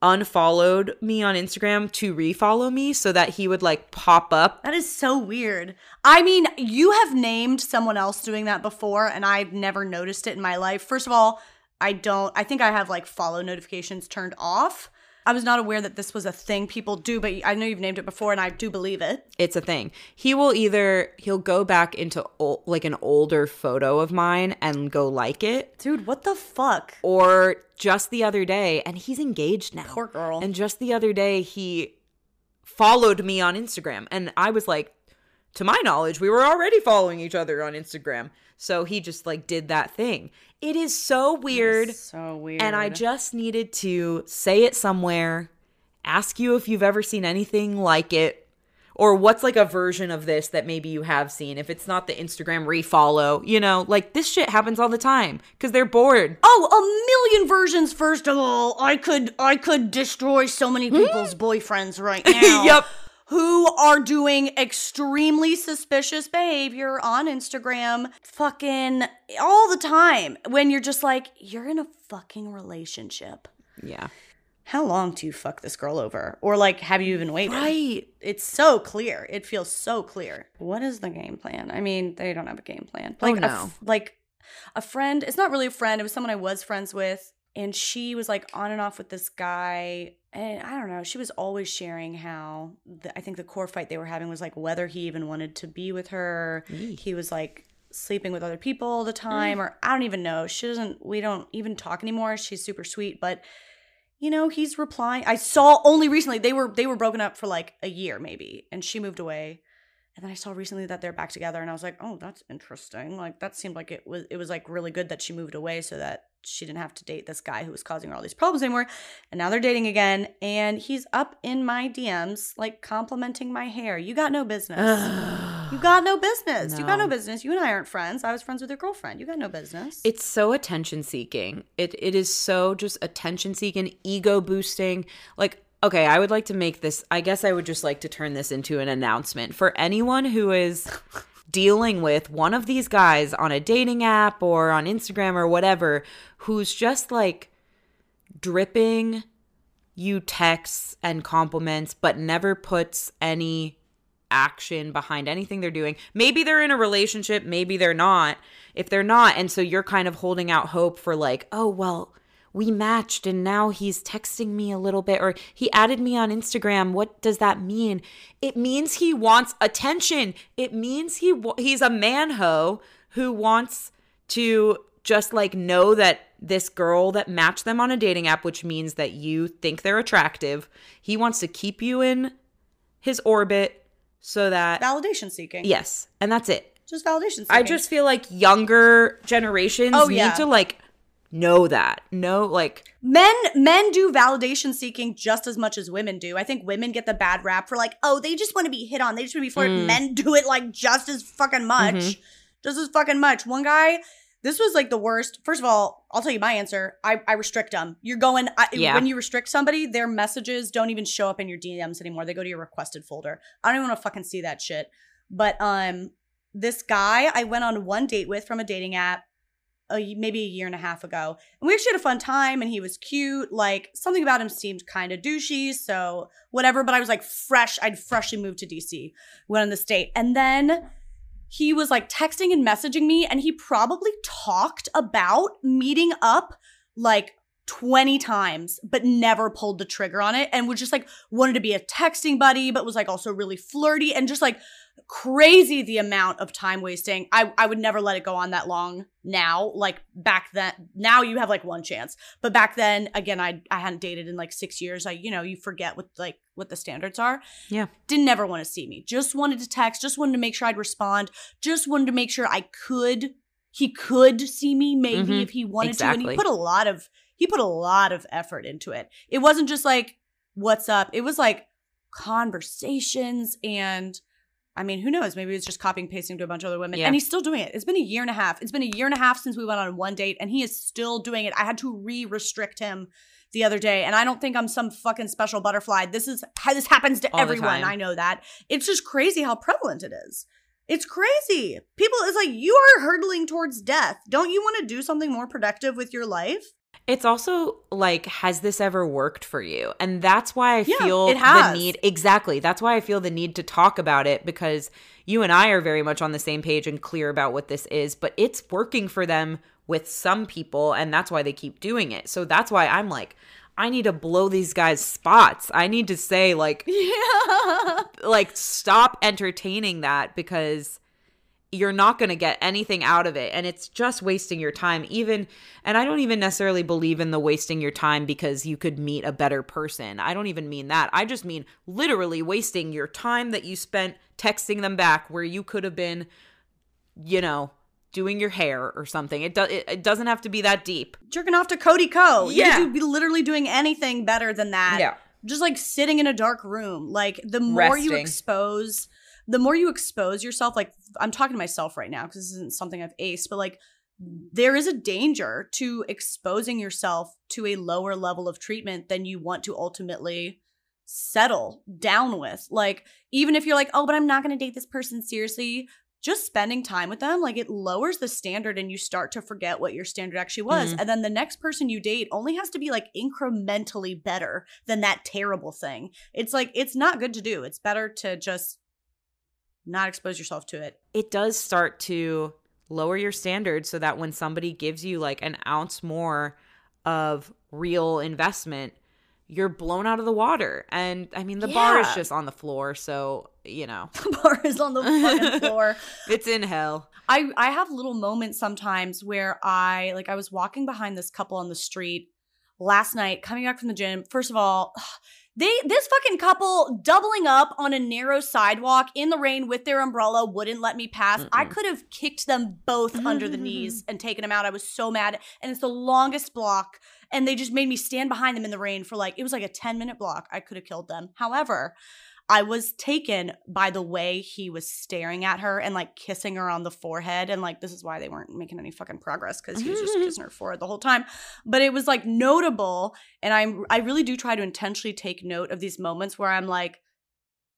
unfollowed me on Instagram to refollow me so that he would like pop up. That is so weird. I mean, you have named someone else doing that before, and I've never noticed it in my life. First of all, I don't, I think I have like follow notifications turned off. I was not aware that this was a thing people do, but I know you've named it before, and I do believe it. It's a thing. He will either he'll go back into ol- like an older photo of mine and go like it Dude, what the fuck? or just the other day and he's engaged now. Poor girl. And just the other day he followed me on Instagram and I was like to my knowledge we were already following each other on Instagram. So he just like did that thing. It is so weird. So weird. And I just needed to say it somewhere, ask you if you've ever seen anything like it, or what's like a version of this that maybe you have seen. If it's not the Instagram refollow, you know, like this shit happens all the time because they're bored. Oh, a million versions. First of all, I could I could destroy so many hmm? people's boyfriends right now. Yep. Who are doing extremely suspicious behavior on Instagram, fucking all the time. When you're just like, you're in a fucking relationship. Yeah. How long do you fuck this girl over? Or like, have you even waited? Right. It's so clear. It feels so clear. What is the game plan? I mean, they don't have a game plan. Oh, like, a no. f- like a friend. It's not really a friend. It was someone I was friends with, and she was like on and off with this guy. And I don't know. She was always sharing how the, I think the core fight they were having was like whether he even wanted to be with her. He was like sleeping with other people all the mm. time, or I don't even know. She doesn't. We don't even talk anymore. She's super sweet, but you know he's replying i saw only recently they were they were broken up for like a year maybe and she moved away and then i saw recently that they're back together and i was like oh that's interesting. Like that seemed like it was it was like really good that she moved away so that she didn't have to date this guy who was causing her all these problems anymore. And now they're dating again and he's up in my dms like complimenting my hair. You got no business. You got no business. You got no No. business. You and i aren't friends. I was friends with your girlfriend. You got no business. It's so attention seeking. It it is so just attention seeking, ego boosting. Like, okay, I would like to make this I guess I would just like to turn this into an announcement for anyone who is dealing with one of these guys on a dating app or on Instagram or whatever who's just like dripping you texts and compliments but never puts any action behind anything they're doing. Maybe they're in a relationship, maybe they're not. If they're not, and so you're kind of holding out hope for, like, oh, well, we matched and now he's texting me a little bit, or he added me on Instagram. What does that mean? It means he wants attention. It means he he's a man ho who wants to just like know that this girl that matched them on a dating app, which means that you think they're attractive, he wants to keep you in his orbit so that validation seeking yes, and that's it. just validation seeking I just feel like younger generations Oh, need yeah. to like know that. Know like men men do validation seeking just as much as women do. I think women get the bad rap for like, oh, they just want to be hit on. They just want to be flirted. Mm. Men do it like just as fucking much. Mhm. Just as fucking much. One guy, this was like the worst. First of all, I'll tell you my answer. I, I restrict them. You're going, I, Yeah. when you restrict somebody, their messages don't even show up in your DMs anymore. They go to your requested folder. I don't even want to fucking see that shit. But um, this guy I went on one date with from a dating app a, maybe a year and a half ago. And we actually had a fun time and he was cute. Like something about him seemed kind of douchey. So whatever. But I was like fresh. I'd freshly moved to DC, went on this date. And then he was like texting and messaging me, and he probably talked about meeting up like 20 times, but never pulled the trigger on it and was just like wanted to be a texting buddy, but was like also really flirty and just like crazy the amount of time wasting. I, I would never let it go on that long now. Like back then, now you have like one chance. But back then, again, I I hadn't dated in like six years. I, you know, you forget what like what the standards are. Yeah. Didn't ever want to see me. Just wanted to text, just wanted to make sure I'd respond, just wanted to make sure I could he could see me maybe Mhm. if he wanted to. And he put a lot of he put a lot of effort into it. It wasn't just like, what's up? It was like conversations and I mean, who knows? Maybe he was just copying pasting to a bunch of other women. Yeah. And he's still doing it. It's been a year and a half. It's been a year and a half since we went on one date, and he is still doing it. I had to re-restrict him the other day, and I don't think I'm some fucking special butterfly. This is how this happens to All everyone. I know that. It's just crazy how prevalent it is. It's crazy. People, it's like you are hurtling towards death. Don't you want to do something more productive with your life? It's also like, has this ever worked for you? And that's why I Yeah, feel the need. Exactly. That's why I feel the need to talk about it because you and I are very much on the same page and clear about what this is, but it's working for them with some people. And that's why they keep doing it. So that's why I'm like, I need to blow these guys' spots. I need to say, like, Yeah. like stop entertaining that because you're not going to get anything out of it and it's just wasting your time even and I don't even necessarily believe in the wasting your time because you could meet a better person. I don't even mean that. I just mean literally wasting your time that you spent texting them back where you could have been you know doing your hair or something. It does it, it doesn't have to be that deep. Jerking off to Cody Ko. Yeah. You could be literally doing anything better than that. Yeah. just like sitting in a dark room like the more you expose the more you expose yourself like i'm talking to myself right now because this isn't something i've aced but like there is a danger to exposing yourself to a lower level of treatment than you want to ultimately settle down with. Like even if you're like oh but i'm not going to date this person seriously just spending time with them like it lowers the standard and you start to forget what your standard actually was. Mhm. and then the next person you date only has to be like incrementally better than that terrible thing. It's like it's not good to do. It's better to just not expose yourself to it it does start to lower your standards so that when somebody gives you like an ounce more of real investment, you're blown out of the water. And I mean, the bar is just on the floor. So, you know, the bar is on the fucking floor it's in hell. I I have little moments sometimes where I like I was walking behind this couple on the street last night coming back from the gym. First of all, they this fucking couple doubling up on a narrow sidewalk in the rain with their umbrella wouldn't let me pass. I Mm-mm. could have kicked them both under the knees mm-hmm. and taken them out. I was so mad and it's the longest block and they just made me stand behind them in the rain for like it was like a 10 minute block. I could have killed them. However, I was taken by the way he was staring at her and like kissing her on the forehead. And like, this is why they weren't making any fucking progress because he was just kissing her forehead the whole time. But it was like notable. And I'm, I really do try to intentionally take note of these moments where I'm like,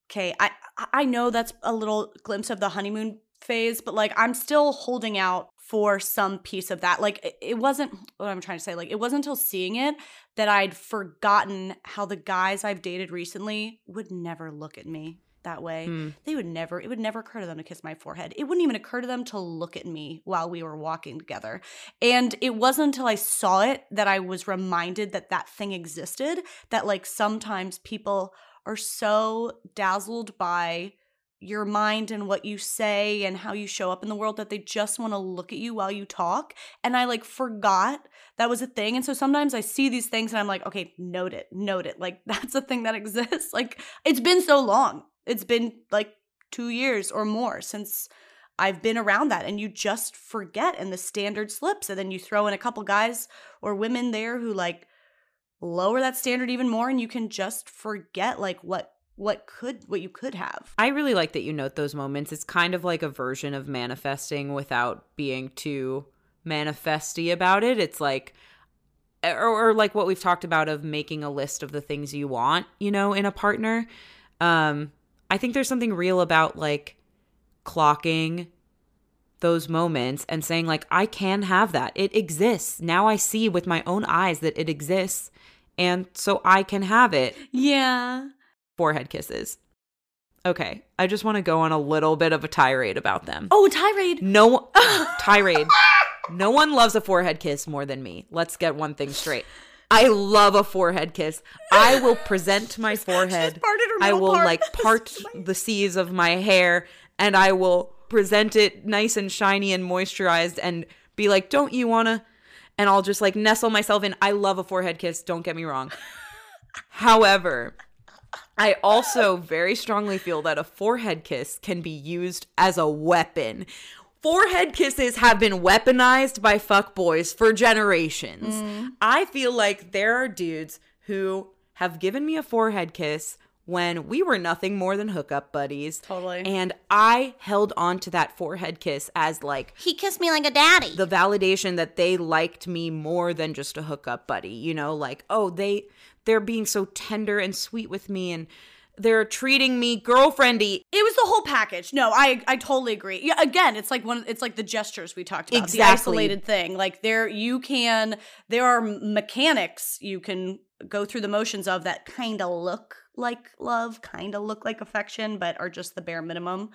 okay, I, I know that's a little glimpse of the honeymoon phase, but like, I'm still holding out for some piece of that. Like, it, wasn't what I'm trying to say. Like, it wasn't until seeing it that I'd forgotten how the guys I've dated recently would never look at me that way. Mm. They would never, it would never occur to them to kiss my forehead. It wouldn't even occur to them to look at me while we were walking together. And it wasn't until I saw it that I was reminded that that thing existed. That, like, sometimes people are so dazzled by your mind and what you say and how you show up in the world that they just want to look at you while you talk. And I like forgot that was a thing. And so sometimes I see these things and I'm like, okay, note it, note it. Like that's a thing that exists. Like it's been so long. It's been like two years or more since I've been around that. And you just forget and the standard slips. And then you throw in a couple guys or women there who like lower that standard even more and you can just forget like what what could what you could have. I really like that you note those moments. It's kind of like a version of manifesting without being too manifesty about it. It's like or, or like what we've talked about of making a list of the things you want, you know, in a partner. Um I think there's something real about like clocking those moments and saying like I can have that. It exists. Now I see with my own eyes that it exists and so I can have it. Yeah. Forehead kisses. Okay, I just want to go on a little bit of a tirade about them. Oh, tirade. No tirade. No one loves a forehead kiss more than me. Let's get one thing straight. I love a forehead kiss. I will present my forehead. I will part. like part the seas of my hair and I will present it nice and shiny and moisturized and be like, "Don't you want to?" And I'll just like nestle myself in. I love a forehead kiss, don't get me wrong. However, I also very strongly feel that a forehead kiss can be used as a weapon. Forehead kisses have been weaponized by fuckboys for generations. Mm. I feel like there are dudes who have given me a forehead kiss when we were nothing more than hookup buddies. Totally. And I held on to that forehead kiss as like He kissed me like a daddy. the validation that they liked me more than just a hookup buddy you know like oh they they're being so tender and sweet with me and they're treating me girlfriendy It was the whole package. No, I I totally agree. Yeah, again, it's like one. It's like the gestures we talked about. exactly. The isolated thing. Like there, you can. There are mechanics you can go through the motions of that kind of look like love, kind of look like affection, but are just the bare minimum.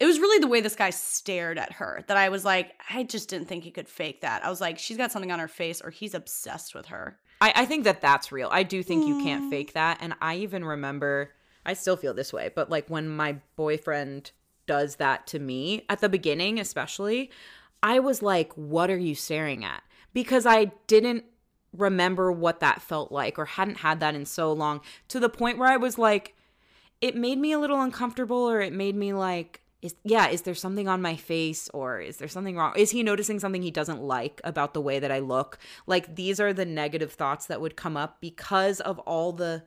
It was really the way this guy stared at her that I was like, I just didn't think he could fake that. I was like, she's got something on her face, or he's obsessed with her. I, I think that that's real. I do think you can't mm. fake that. And i even remember i still feel this way but like when my boyfriend does that to me at the beginning especially i was like what are you staring at? Because i didn't remember what that felt like or hadn't had that in so long to the point where i was like it made me a little uncomfortable or it made me like is yeah is there something on my face or is there something wrong? Is he noticing something he doesn't like about the way that i look? Like these are the negative thoughts that would come up because of all the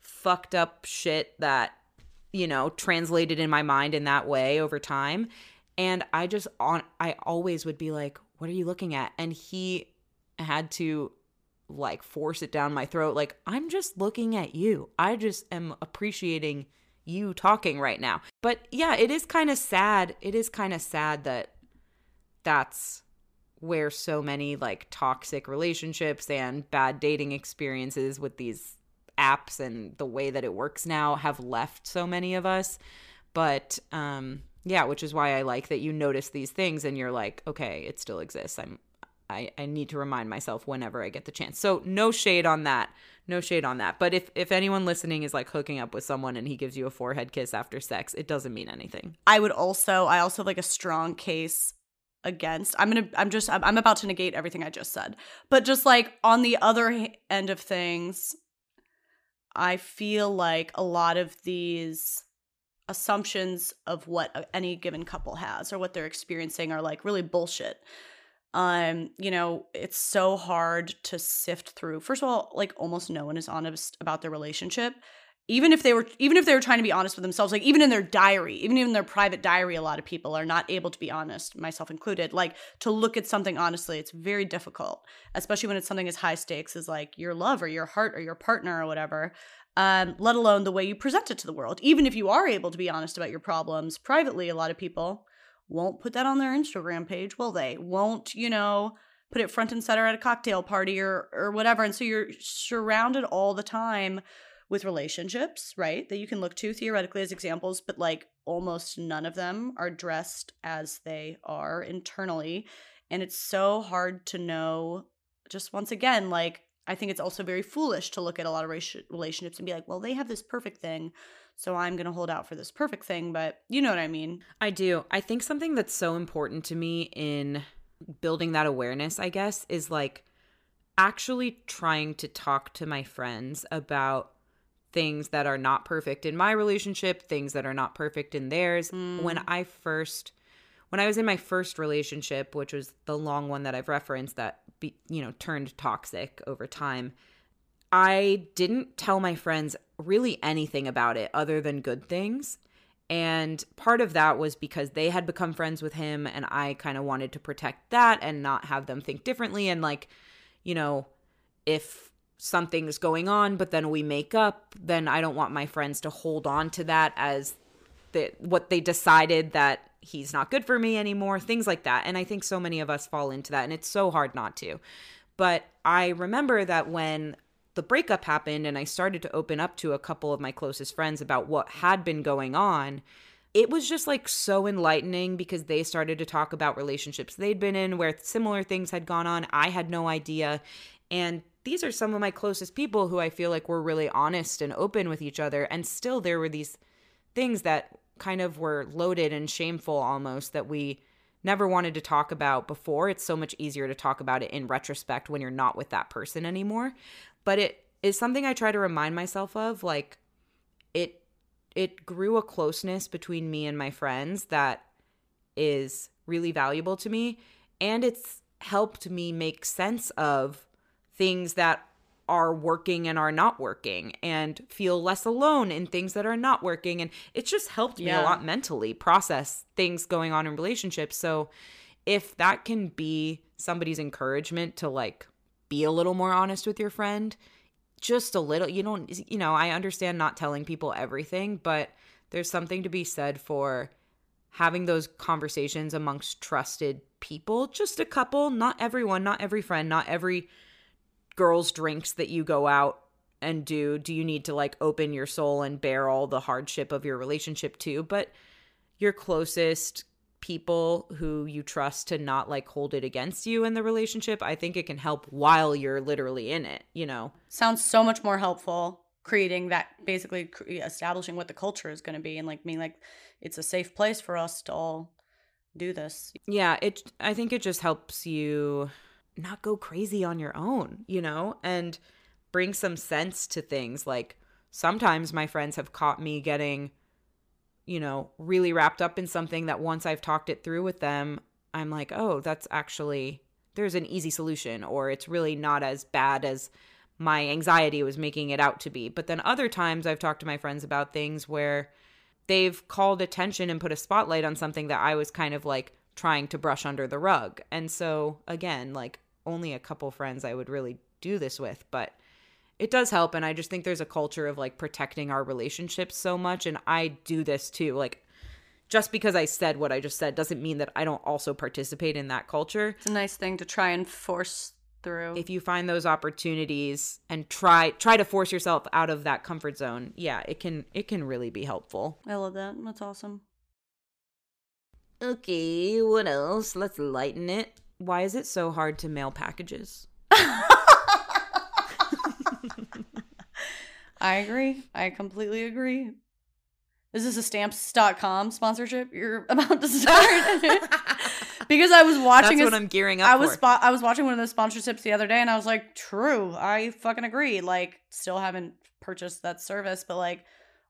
fucked up shit that you know translated in my mind in that way over time. And i just on i always would be like what are you looking at? And he had to like force it down my throat. Like i'm just looking at you. I just am appreciating you talking right now. But yeah it is kind of sad it is kind of sad that that's where so many like toxic relationships and bad dating experiences with these apps and the way that it works now have left so many of us. But um yeah which is why i like that you notice these things and you're like okay it still exists. I'm I, I need to remind myself whenever I get the chance. So no shade on that. No shade on that. But if if anyone listening is like hooking up with someone and he gives you a forehead kiss after sex, it doesn't mean anything. I would also I also have like a strong case against. I'm going to I'm just I'm, I'm about to negate everything I just said. But just like on the other end of things, I feel like a lot of these assumptions of what any given couple has or what they're experiencing are like really bullshit. Um, you know, it's so hard to sift through. First of all, like almost no one is honest about their relationship. Even if they were even if they were trying to be honest with themselves like even in their diary even in their private diary a lot of people are not able to be honest myself included. Like to look at something honestly it's very difficult especially when it's something as high stakes as like your love or your heart or your partner or whatever um, let alone the way you present it to the world. Even if you are able to be honest about your problems privately a lot of people won't put that on their instagram page will they won't you know put it front and center at a cocktail party or or whatever and so you're surrounded all the time with relationships, right? That you can look to theoretically as examples, but like almost none of them are dressed as they are internally. And it's so hard to know, just once again, like, I think it's also very foolish to look at a lot of relationships and be like, well, they have this perfect thing. So I'm going to hold out for this perfect thing. But you know what I mean? I do. I think something that's so important to me in building that awareness, I guess, is like actually trying to talk to my friends about things that are not perfect in my relationship, things that are not perfect in theirs. Mm. When I first when I was in my first relationship, which was the long one that I've referenced that be, you know, turned toxic over time, I didn't tell my friends really anything about it other than good things. And part of that was because they had become friends with him and I kind of wanted to protect that and not have them think differently and like, you know, if something's going on but then we make up, then I don't want my friends to hold on to that as the, what they decided that he's not good for me anymore, things like that. And I think so many of us fall into that and it's so hard not to. But I remember that when the breakup happened and I started to open up to a couple of my closest friends about what had been going on, it was just like so enlightening because they started to talk about relationships they'd been in where similar things had gone on. I had no idea. And these are some of my closest people who I feel like were really honest and open with each other. And still, there were these things that kind of were loaded and shameful almost that we never wanted to talk about before. It's so much easier to talk about it in retrospect when you're not with that person anymore. But it is something I try to remind myself of. Like, it it grew a closeness between me and my friends that is really valuable to me and it's helped me make sense of things that are working and are not working and feel less alone in things that are not working and it's just helped Yeah. me a lot mentally process things going on in relationships so if that can be somebody's encouragement to like be a little more honest with your friend just a little you don't you know i understand not telling people everything but there's something to be said for having those conversations amongst trusted people just a couple not everyone not every friend not every girls drinks that you go out and do do you need to like open your soul and bear all the hardship of your relationship to but your closest people who you trust to not like hold it against you in the relationship i think it can help while you're literally in it you know Sounds so much more helpful creating that basically cre- establishing what the culture is going to be and like being like it's a safe place for us to all do this. yeah it i think it just helps you not go crazy on your own you know and bring some sense to things like sometimes my friends have caught me getting you know really wrapped up in something that once i've talked it through with them i'm like oh that's actually there's an easy solution or it's really not as bad as my anxiety was making it out to be but then other times i've talked to my friends about things where they've called attention and put a spotlight on something that I was kind of like trying to brush under the rug. And so, again, like only a couple friends I would really do this with, but it does help. And I just think there's a culture of like protecting our relationships so much. And I do this too. Like, just because I said what I just said doesn't mean that I don't also participate in that culture. It's a nice thing to try and force through. If you find those opportunities and try try to force yourself out of that comfort zone, yeah, it can it can really be helpful. I love that. That's awesome. Okay, what else? Let's lighten it. Why is it so hard to mail packages? I agree. I completely agree. Is this a stamps.com sponsorship you're about to start? because I was watching That's a- what I'm gearing up I was for. spot I was watching one of those sponsorships the other day and I was like, true, I fucking agree. Like, still haven't purchased that service, but like,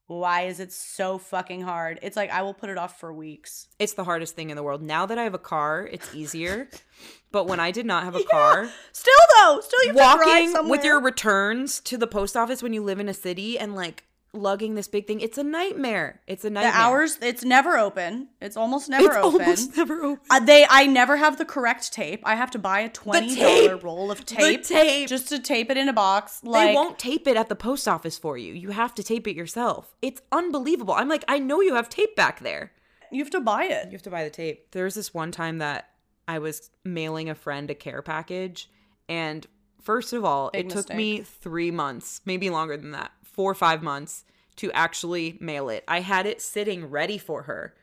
why is it so fucking hard? It's like I will put it off for weeks. it's the hardest thing in the world. Now that I have a car, it's easier. but when I did not have a car, Still though, still you walking with your returns to the post office when you live in a city and like lugging this big thing, it's a nightmare. It's a nightmare. the hours, it's never open. It's almost never open. it's open. almost never open. Uh, they, I never have the correct tape. I have to buy a twenty dollar roll of tape, the tape! just to tape it in a box. Like, they won't tape it at the post office for you. You have to tape it yourself. It's unbelievable. I'm like, I know you have tape back there. you have to buy it. You have to buy the tape. There was this one time that I was mailing a friend a care package, and first of all, Big it took me three months, maybe longer than that, four or five months to actually mail it. I had it sitting ready for her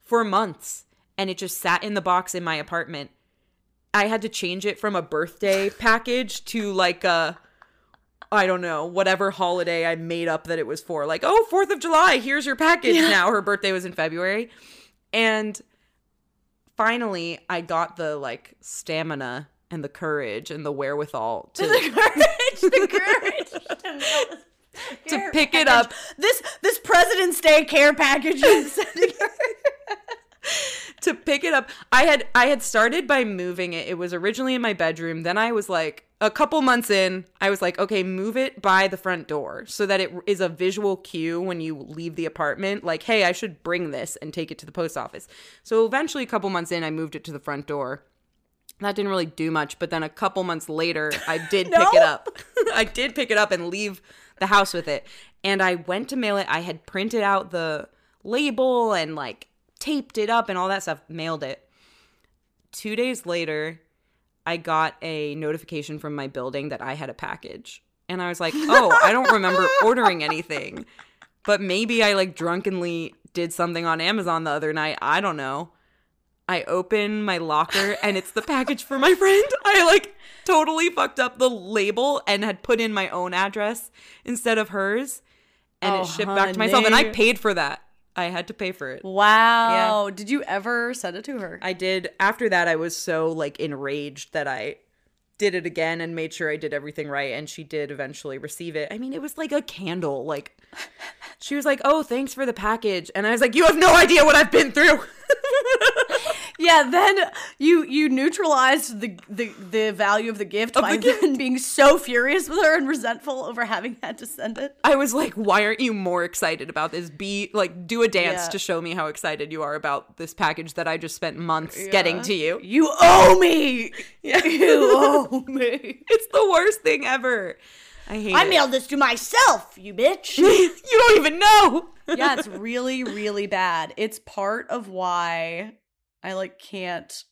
for months, and it just sat in the box in my apartment. I had to change it from a birthday package to like a I don't know, whatever holiday I made up that it was for. Like, oh, 4th of July, here's your package now. Her birthday was in February. And finally, I got the like stamina and the courage and the wherewithal to, the courage, the courage to, mail this to care pick it up. This this President's Day care package is to pick it up. I had I had started by moving it. It was originally in my bedroom. Then I was like a couple months in, I was like, okay, move it by the front door so that it is a visual cue when you leave the apartment like, hey, I should bring this and take it to the post office. So eventually a couple months in, I moved it to the front door. That didn't really do much, but then a couple months later, I did pick it up. I did pick it up and leave the house with it. And I went to mail it. I had printed out the label and like taped it up and all that stuff, mailed it. Two days later, I got a notification from my building that I had a package. And I was like, oh, I don't remember ordering anything. But maybe I like drunkenly did something on Amazon the other night. I don't know. I open my locker and it's the package for my friend. I like totally fucked up the label and had put in my own address instead of hers. And Oh, it shipped back to myself. And I paid for that. I had to pay for it. Wow. Yeah. Did you ever send it to her? I did. After that, I was so like enraged that I did it again and made sure I did everything right. And she did eventually receive it. I mean, it was like a candle. Like, she was like, "Oh, thanks for the package," and I was like, "You have no idea what I've been through." yeah, then you you neutralized the the, the value of the gift by the gift. then being so furious with her and resentful over having had to send it. I was like, "Why aren't you more excited about this? Be like, do a dance Yeah. to show me how excited you are about this package that I just spent months getting to you." You owe me. Yeah. You owe me. It's the worst thing ever. I hate I it. mailed this to myself, you bitch. you don't even know. yeah, it's really, really bad. It's part of why I like can't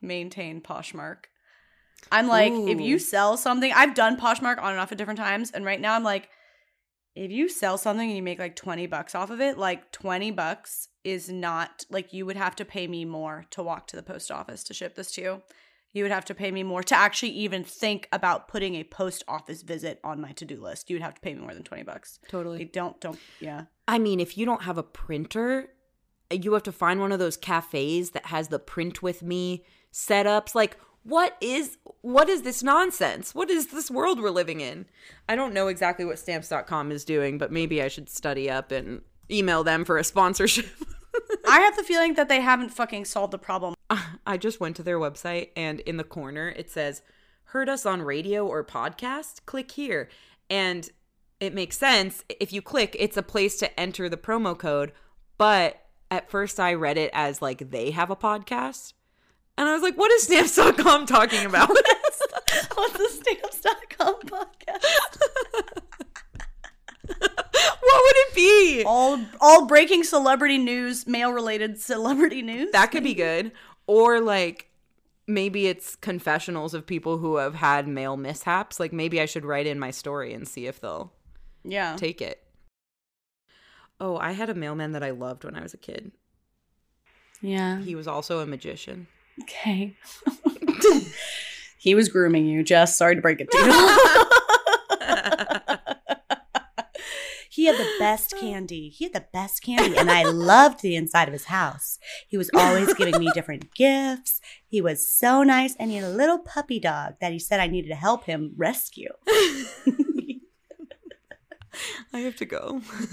maintain Poshmark. I'm like, if you sell something, I've done Poshmark on and off at different times, and right now I'm like, if you sell something and you make like 20 bucks off of it, like 20 bucks is not like you would have to pay me more to walk to the post office to ship this to you. You would have to pay me more to actually even think about putting a post office visit on my to-do list. You would have to pay me more than 20 bucks. Totally. Like, don't don't yeah. I mean, if you don't have a printer, you have to find one of those cafes that has the print with me setups. Like, what is what is this nonsense? What is this world we're living in? I don't know exactly what stamps.com is doing, but maybe I should study up and email them for a sponsorship. I have the feeling that they haven't fucking solved the problem. I just went to their website and in the corner it says, Heard us on radio or podcast? Click here. And it makes sense. If you click, it's a place to enter the promo code. But at first I read it as like they have a podcast. And I was like, what is stamps.com talking about? What's the stamps.com podcast? what would it be? All all breaking celebrity news, mail related celebrity news. That could be good. Or like maybe it's confessionals of people who have had mail mishaps. Like maybe I should write in my story and see if they'll yeah. take it. Oh, I had a mailman that I loved when I was a kid. Yeah. He was also a magician. Okay. he was grooming you, Jess. Sorry to break it to you. He had the best candy. He had the best candy. And I loved the inside of his house. He was always giving me different gifts. He was so nice. And he had a little puppy dog that he said I needed to help him rescue. I have to go.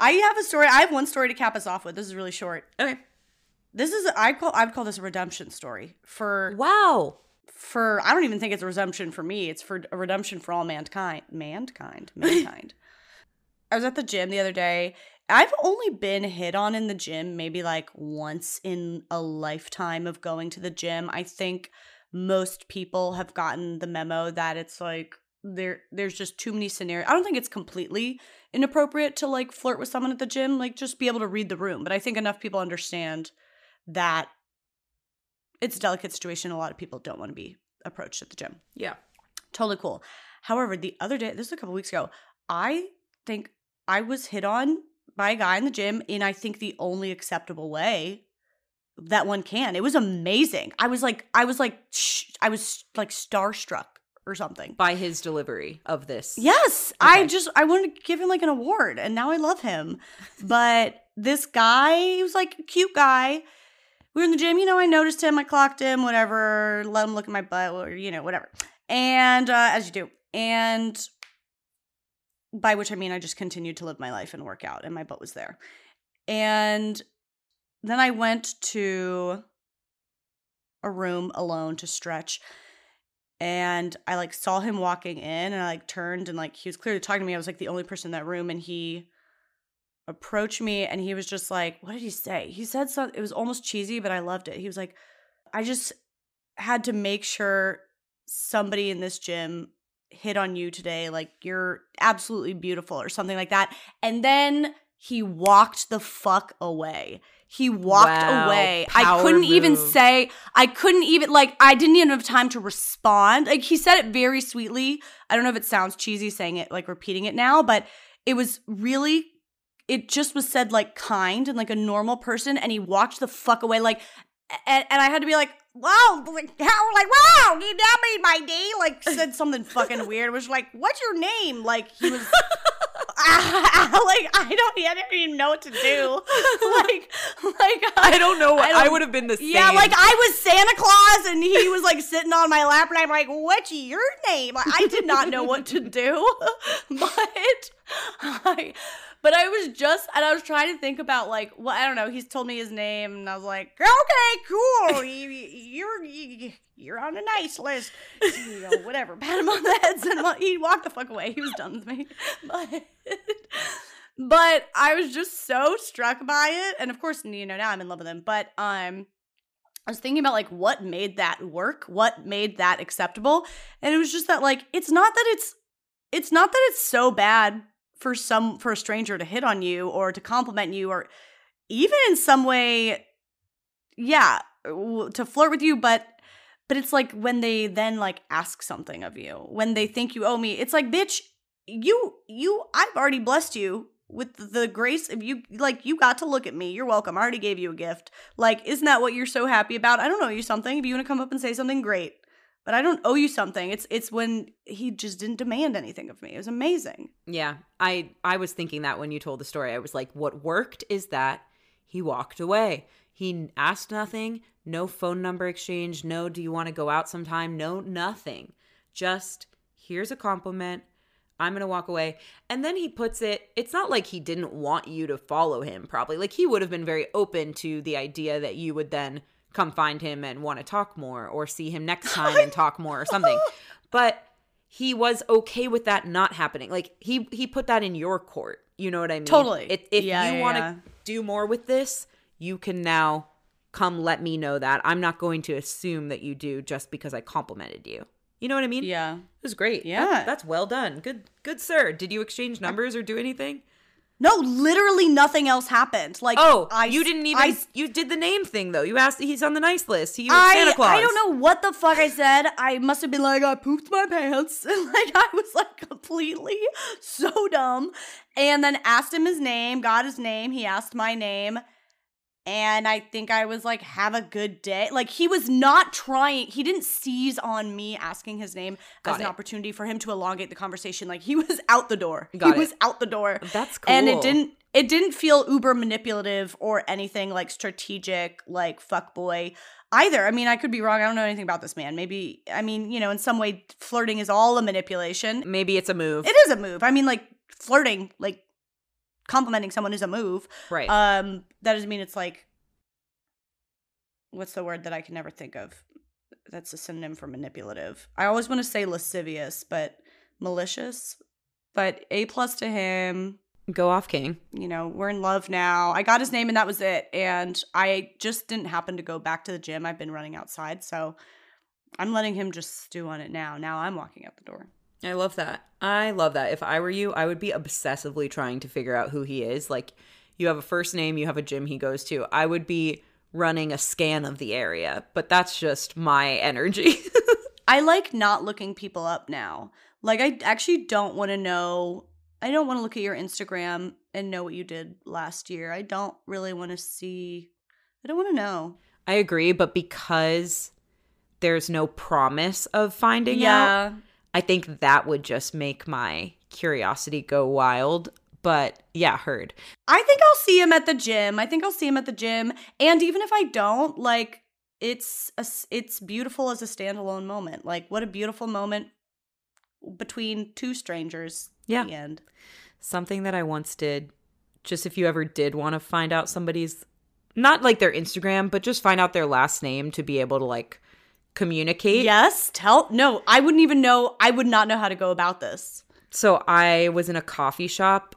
I have a story. I have one story to cap us off with. This is really short. Okay. This is I call I would call this a redemption story for Wow. for I don't even think it's a redemption for me. It's for a redemption for all mankind. Mankind. Mankind. I was at the gym the other day. I've only been hit on in the gym maybe like once in a lifetime of going to the gym. I think most people have gotten the memo that it's like there there's just too many scenarios. I don't think it's completely inappropriate to like flirt with someone at the gym, like just be able to read the room. But I think enough people understand that it's a delicate situation. A lot of people don't want to be approached at the gym. Yeah. Totally cool. However, the other day, this was a couple weeks ago, I think I was hit on by a guy in the gym in I think the only acceptable way that one can. It was amazing. I was like, I was like, sh- I was like starstruck or something. By his delivery of this. Yes, I just I wanted to give him like an award, and now I love him. But this guy, he was like a cute guy. We were in the gym, you know. I noticed him, I clocked him, whatever. Let him look at my butt, or you know, whatever. And uh, as you do, and by which I mean I just continued to live my life and work out, and my butt was there. And then I went to a room alone to stretch and I like saw him walking in and I like turned and like he was clearly talking to me. I was like the only person in that room and he approached me and he was just like, what did he say? He said something, it was almost cheesy, but I loved it. He was like, I just had to make sure somebody in this gym hit on you today. Like you're absolutely beautiful or something like that. And then he walked the fuck away. He walked Wow, away. I couldn't even say, I couldn't even, like, I didn't even have time to respond. Like, he said it very sweetly. I don't know if it sounds cheesy saying it, like, repeating it now, but it was really, it just was said, like, kind and like a normal person. And he walked the fuck away. Like, and, and I had to be like, wow, like, how, like, wow, you now made my day. Like, said something fucking weird. It was like, what's your name? Like, he was, like, I don't, I didn't even know what to do. Like, like, uh, I don't know. I I, don't- would have been the same. yeah, like I was Santa Claus and he was like sitting on my lap and I'm like, what's your name? Like, I did not know what to do. but I but I was just and I was trying to think about like well, I don't know, he's told me his name and I was like, okay, cool. You, you're you, you're on a nice list. You know, whatever. Pat him on the head and he walked the fuck away. He was done with me. But but I was just so struck by it. And of course, you know, now I'm in love with him. But um I was thinking about like what made that work, what made that acceptable. And it was just that like it's not that it's it's not that it's so bad for some for a stranger to hit on you or to compliment you or even in some way yeah, to flirt with you, but but it's like when they then like ask something of you, when they think you owe me, it's like, bitch, you you I've already blessed you with the grace of you like you got to look at me. You're welcome. I already gave you a gift. Like, isn't that what you're so happy about? I don't owe you something. If you want to come up and say something, great. But I don't owe you something. It's it's when he just didn't demand anything of me. It was amazing. Yeah, I I was thinking that when you told the story. I was like, what worked is that he walked away. He asked nothing, no phone number exchange, no do you want to go out sometime, no nothing. Just here's a compliment. I'm going to walk away. And then he puts it, it's not like he didn't want you to follow him, probably. Like he would have been very open to the idea that you would then come find him and want to talk more or see him next time and talk more or something. But he was okay with that not happening. Like he he put that in your court. You know what I mean? Totally. If, if Yeah, you yeah, want to yeah. do more with this, you can now come let me know that. I'm not going to assume that you do just because I complimented you. You know what I mean? Yeah. It was great. That- Yeah. that's well done. Good good sir. Did you exchange numbers or do anything? No, literally nothing else happened. Like Oh, I you didn't even I, you did the name thing though. You asked he's on the nice list. He was I, Santa Claus. I don't know what the fuck I said. I must have been like, I pooped my pants. like, I was like completely so dumb. And then asked him his name, got his name. He asked my name. And I think I was like, have a good day. Like, he was not trying, he didn't seize on me asking his name Got as an opportunity for him to elongate the conversation. Like, he was out the door. Got he it. was out the door. That's cool. And it didn't it didn't feel uber manipulative or anything like strategic, like fuckboy either. I mean, I could be wrong. I don't know anything about this man. Maybe I mean, you know, in some way flirting is all a manipulation. Maybe it's a move. It is a move. I mean, like flirting, like complimenting someone is a move. right. Um, that doesn't mean it's like what's the word that I can never think of? That's a synonym for manipulative. I always want to say lascivious, but malicious. But A plus to him. Go off, King. You know, we're in love now. I got his name and that was it. And I just didn't happen to go back to the gym. I've been running outside, so I'm letting him just stew on it now. Now I'm walking out the door. I love that. I love that. If I were you, I would be obsessively trying to figure out who he is. Like, you have a first name, you have a gym he goes to. I would be running a scan of the area, but that's just my energy. I like not looking people up now. Like I actually don't want to know I don't want to look at your Instagram and know what you did last year. I don't really want to see I don't want to know. I agree, but because there's no promise of finding out, I think that would just make my curiosity go wild. But yeah, heard. I think I'll see him at the gym. I think I'll see him at the gym. And even if I don't, like it's a, it's beautiful as a standalone moment. Like what a beautiful moment between two strangers. Yeah. The end. Something that I once did, just if you ever did want to find out somebody's, not like their Instagram, but just find out their last name to be able to like communicate. Yes, tell no, I wouldn't even know I would not know how to go about this. So I was in a coffee shop,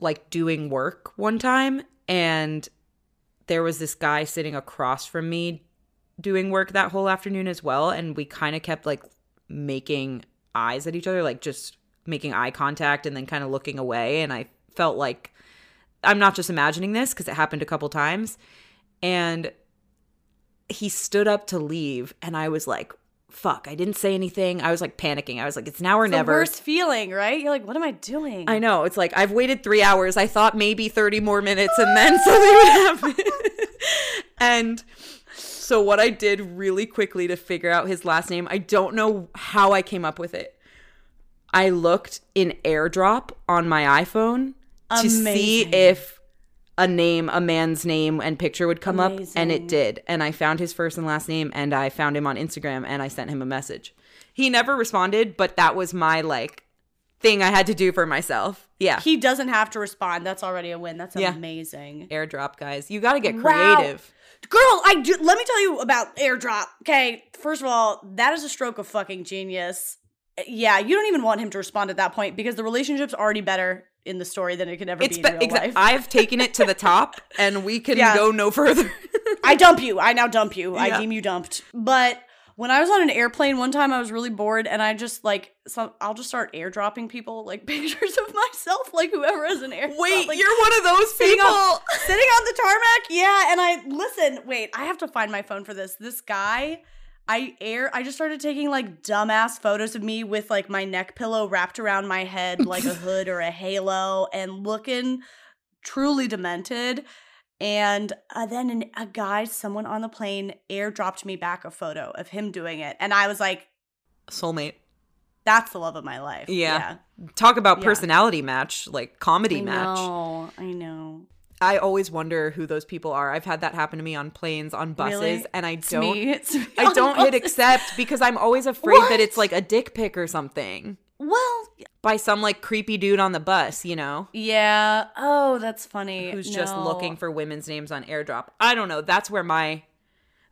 like doing work one time, and there was this guy sitting across from me doing work that whole afternoon as well. And we kind of kept like making eyes at each other, like just making eye contact and then kind of looking away. And I felt like I'm not just imagining this because it happened a couple times. And he stood up to leave, and I was like, fuck, I didn't say anything. I was like panicking. I was like, it's now or The never. worst feeling, right? You're like, what am I doing? I know. It's like I've waited three hours. I thought maybe 30 more minutes and then something would happen. and so, what I did really quickly to figure out his last name, I don't know how I came up with it. I looked in airdrop on my iPhone to see if a name, a man's name and picture would come up, and it did. And I found his first and last name, and I found him on Instagram, and I sent him a message. He never responded, but that was my like thing I had to do for myself. Yeah, He doesn't have to respond. That's already a win. That's Yeah. amazing. airdrop guys, you got to get Wow. creative. Girl, I do let me tell you about airdrop. Okay, first of all, that is a stroke of fucking genius. Yeah, you don't even want him to respond at that point because the relationship's already better in the story than it could ever It's be be- in real exa- life. I've taken it to the top, and we can Yeah. go no further. I dump you. I now dump you. I deem you dumped. But when I was on an airplane one time, I was really bored, and I just like some. I'll just start airdropping people like pictures of myself, like whoever has an airdrop. Wait, like, you're one of those sitting people. on, sitting on the tarmac. Yeah, and I listen. Wait, I have to find my phone for this. This guy. I air I just started taking like dumbass photos of me with like my neck pillow wrapped around my head like a hood or a halo and looking truly demented. And uh, then an, a guy, someone on the plane, airdropped me back a photo of him doing it. And I was like, Soulmate. that's the love of my life. Yeah. Talk about Yeah. personality match, like comedy I match. know. I know. I always wonder who those people are. I've had that happen to me on planes, on buses, Really? and I don't me. It's me I don't hit accept because I'm always afraid that it's like a dick pic or something Well, by some like creepy dude on the bus, you know, yeah. Oh, that's funny. who's just looking for women's names on airdrop. I don't know. That's where my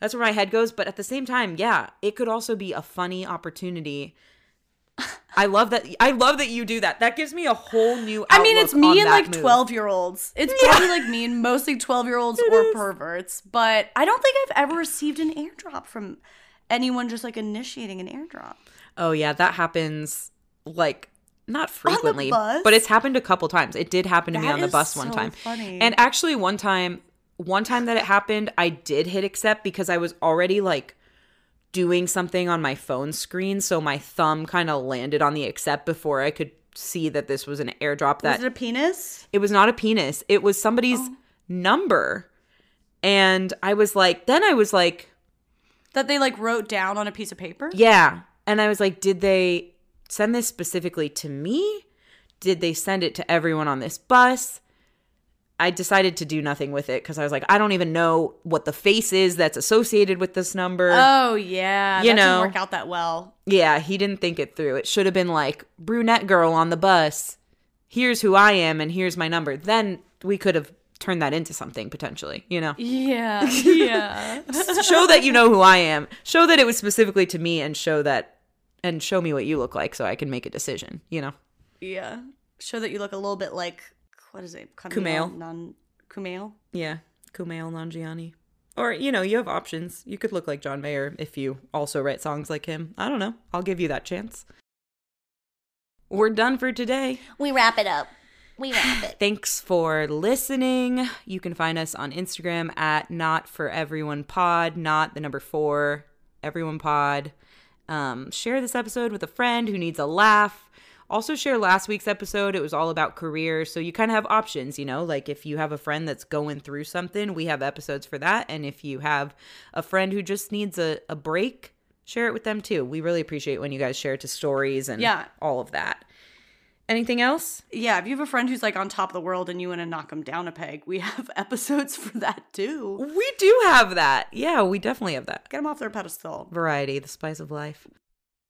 that's where my head goes, but at the same time, yeah, it could also be a funny opportunity. I love that I love that you do that. That gives me a whole new I mean, it's me and that like move. 12 year olds. It's Yeah. probably like me and mostly 12 year olds or is. perverts, but I don't think I've ever received an airdrop from anyone just like initiating an airdrop. Oh yeah, that happens like not frequently, bus? but it's happened a couple times. It did happen to me on the bus one time. funny. And actually one time one time that it happened, I did hit accept because I was already like doing something on my phone screen, so my thumb kind of landed on the accept before I could see that this was an airdrop that Was it a penis? it was not a penis. It was somebody's Oh. number. And I was like, then I was like, That they like wrote down on a piece of paper? Yeah. And I was like, did they send this specifically to me? Did they send it to everyone on this bus? I decided to do nothing with it because I was like, I don't even know what the face is that's associated with this number. Oh yeah, You that know. didn't work out that well. yeah, he didn't think it through. It should have been like, brunette girl on the bus. Here's who I am and here's my number. Then we could have turned that into something potentially, you know? Yeah, yeah. show that you know who I am. Show that it was specifically to me and show that and show me what you look like so I can make a decision, you know. yeah. Show that you look a little bit like what is it? Kumail. Non Kumail. Yeah, Kumail Nanjiani. Or, you know, you have options. You could look like John Mayer if you also write songs like him. I don't know. I'll give you that chance. We're done for today. We wrap it up. We wrap it. Thanks for listening. You can find us on Instagram at not for everyone pod, not the number four, everyone pod. Um, share this episode with a friend who needs a laugh. Also, share last week's episode. It was all about career. So you kind of have options, you know, like if you have a friend that's going through something, we have episodes for that. And if you have a friend who just needs a, a break, share it with them too. We really appreciate when you guys share it to stories and Yeah. all of that. Anything else? Yeah, if you have a friend who's like on top of the world and you want to knock them down a peg, we have episodes for that too. We do have that. Yeah, we definitely have that. Get them off their pedestal. Variety, the spice of life.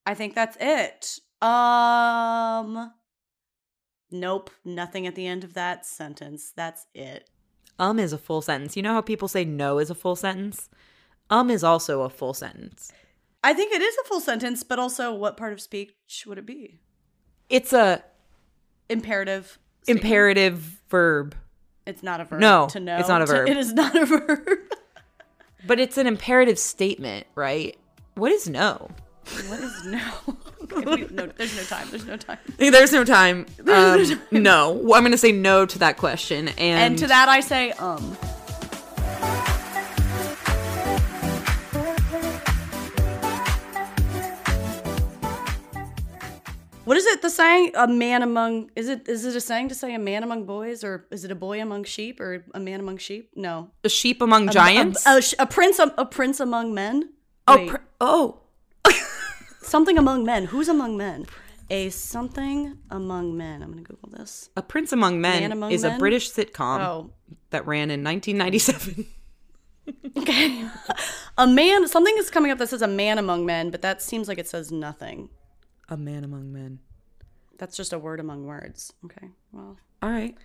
I think that's it. Um Nope, nothing at the end of that sentence. That's it. Um is a full sentence. You know how people say no is a full sentence? Um is also a full sentence. I think it is a full sentence, but also what part of speech would it be? It's a Imperative. statement. imperative verb, It's not a verb. No, to know. it's not a To- verb. It is not a verb. but it's an imperative statement, right? What is no? what is no? We- no, there's no time. There's no time. There's no time. Um, no, Well, I'm gonna say no to that question. And, And to that I say, um. What is it? The saying, a man among is it is it a saying to say a man among boys, or is it a boy among sheep, or a man among sheep? No, a sheep among giants. A, a, a prince, a, a prince among men. oh, pr- oh, something among men. Who's among men? A something among men. I'm gonna Google this. a prince among men Among is a Men? British sitcom Oh, that ran in 1997. Okay. a man, something is coming up that says a man among men, but that seems like it says nothing. a man among men. That's just a word among words. Okay. Well, All right.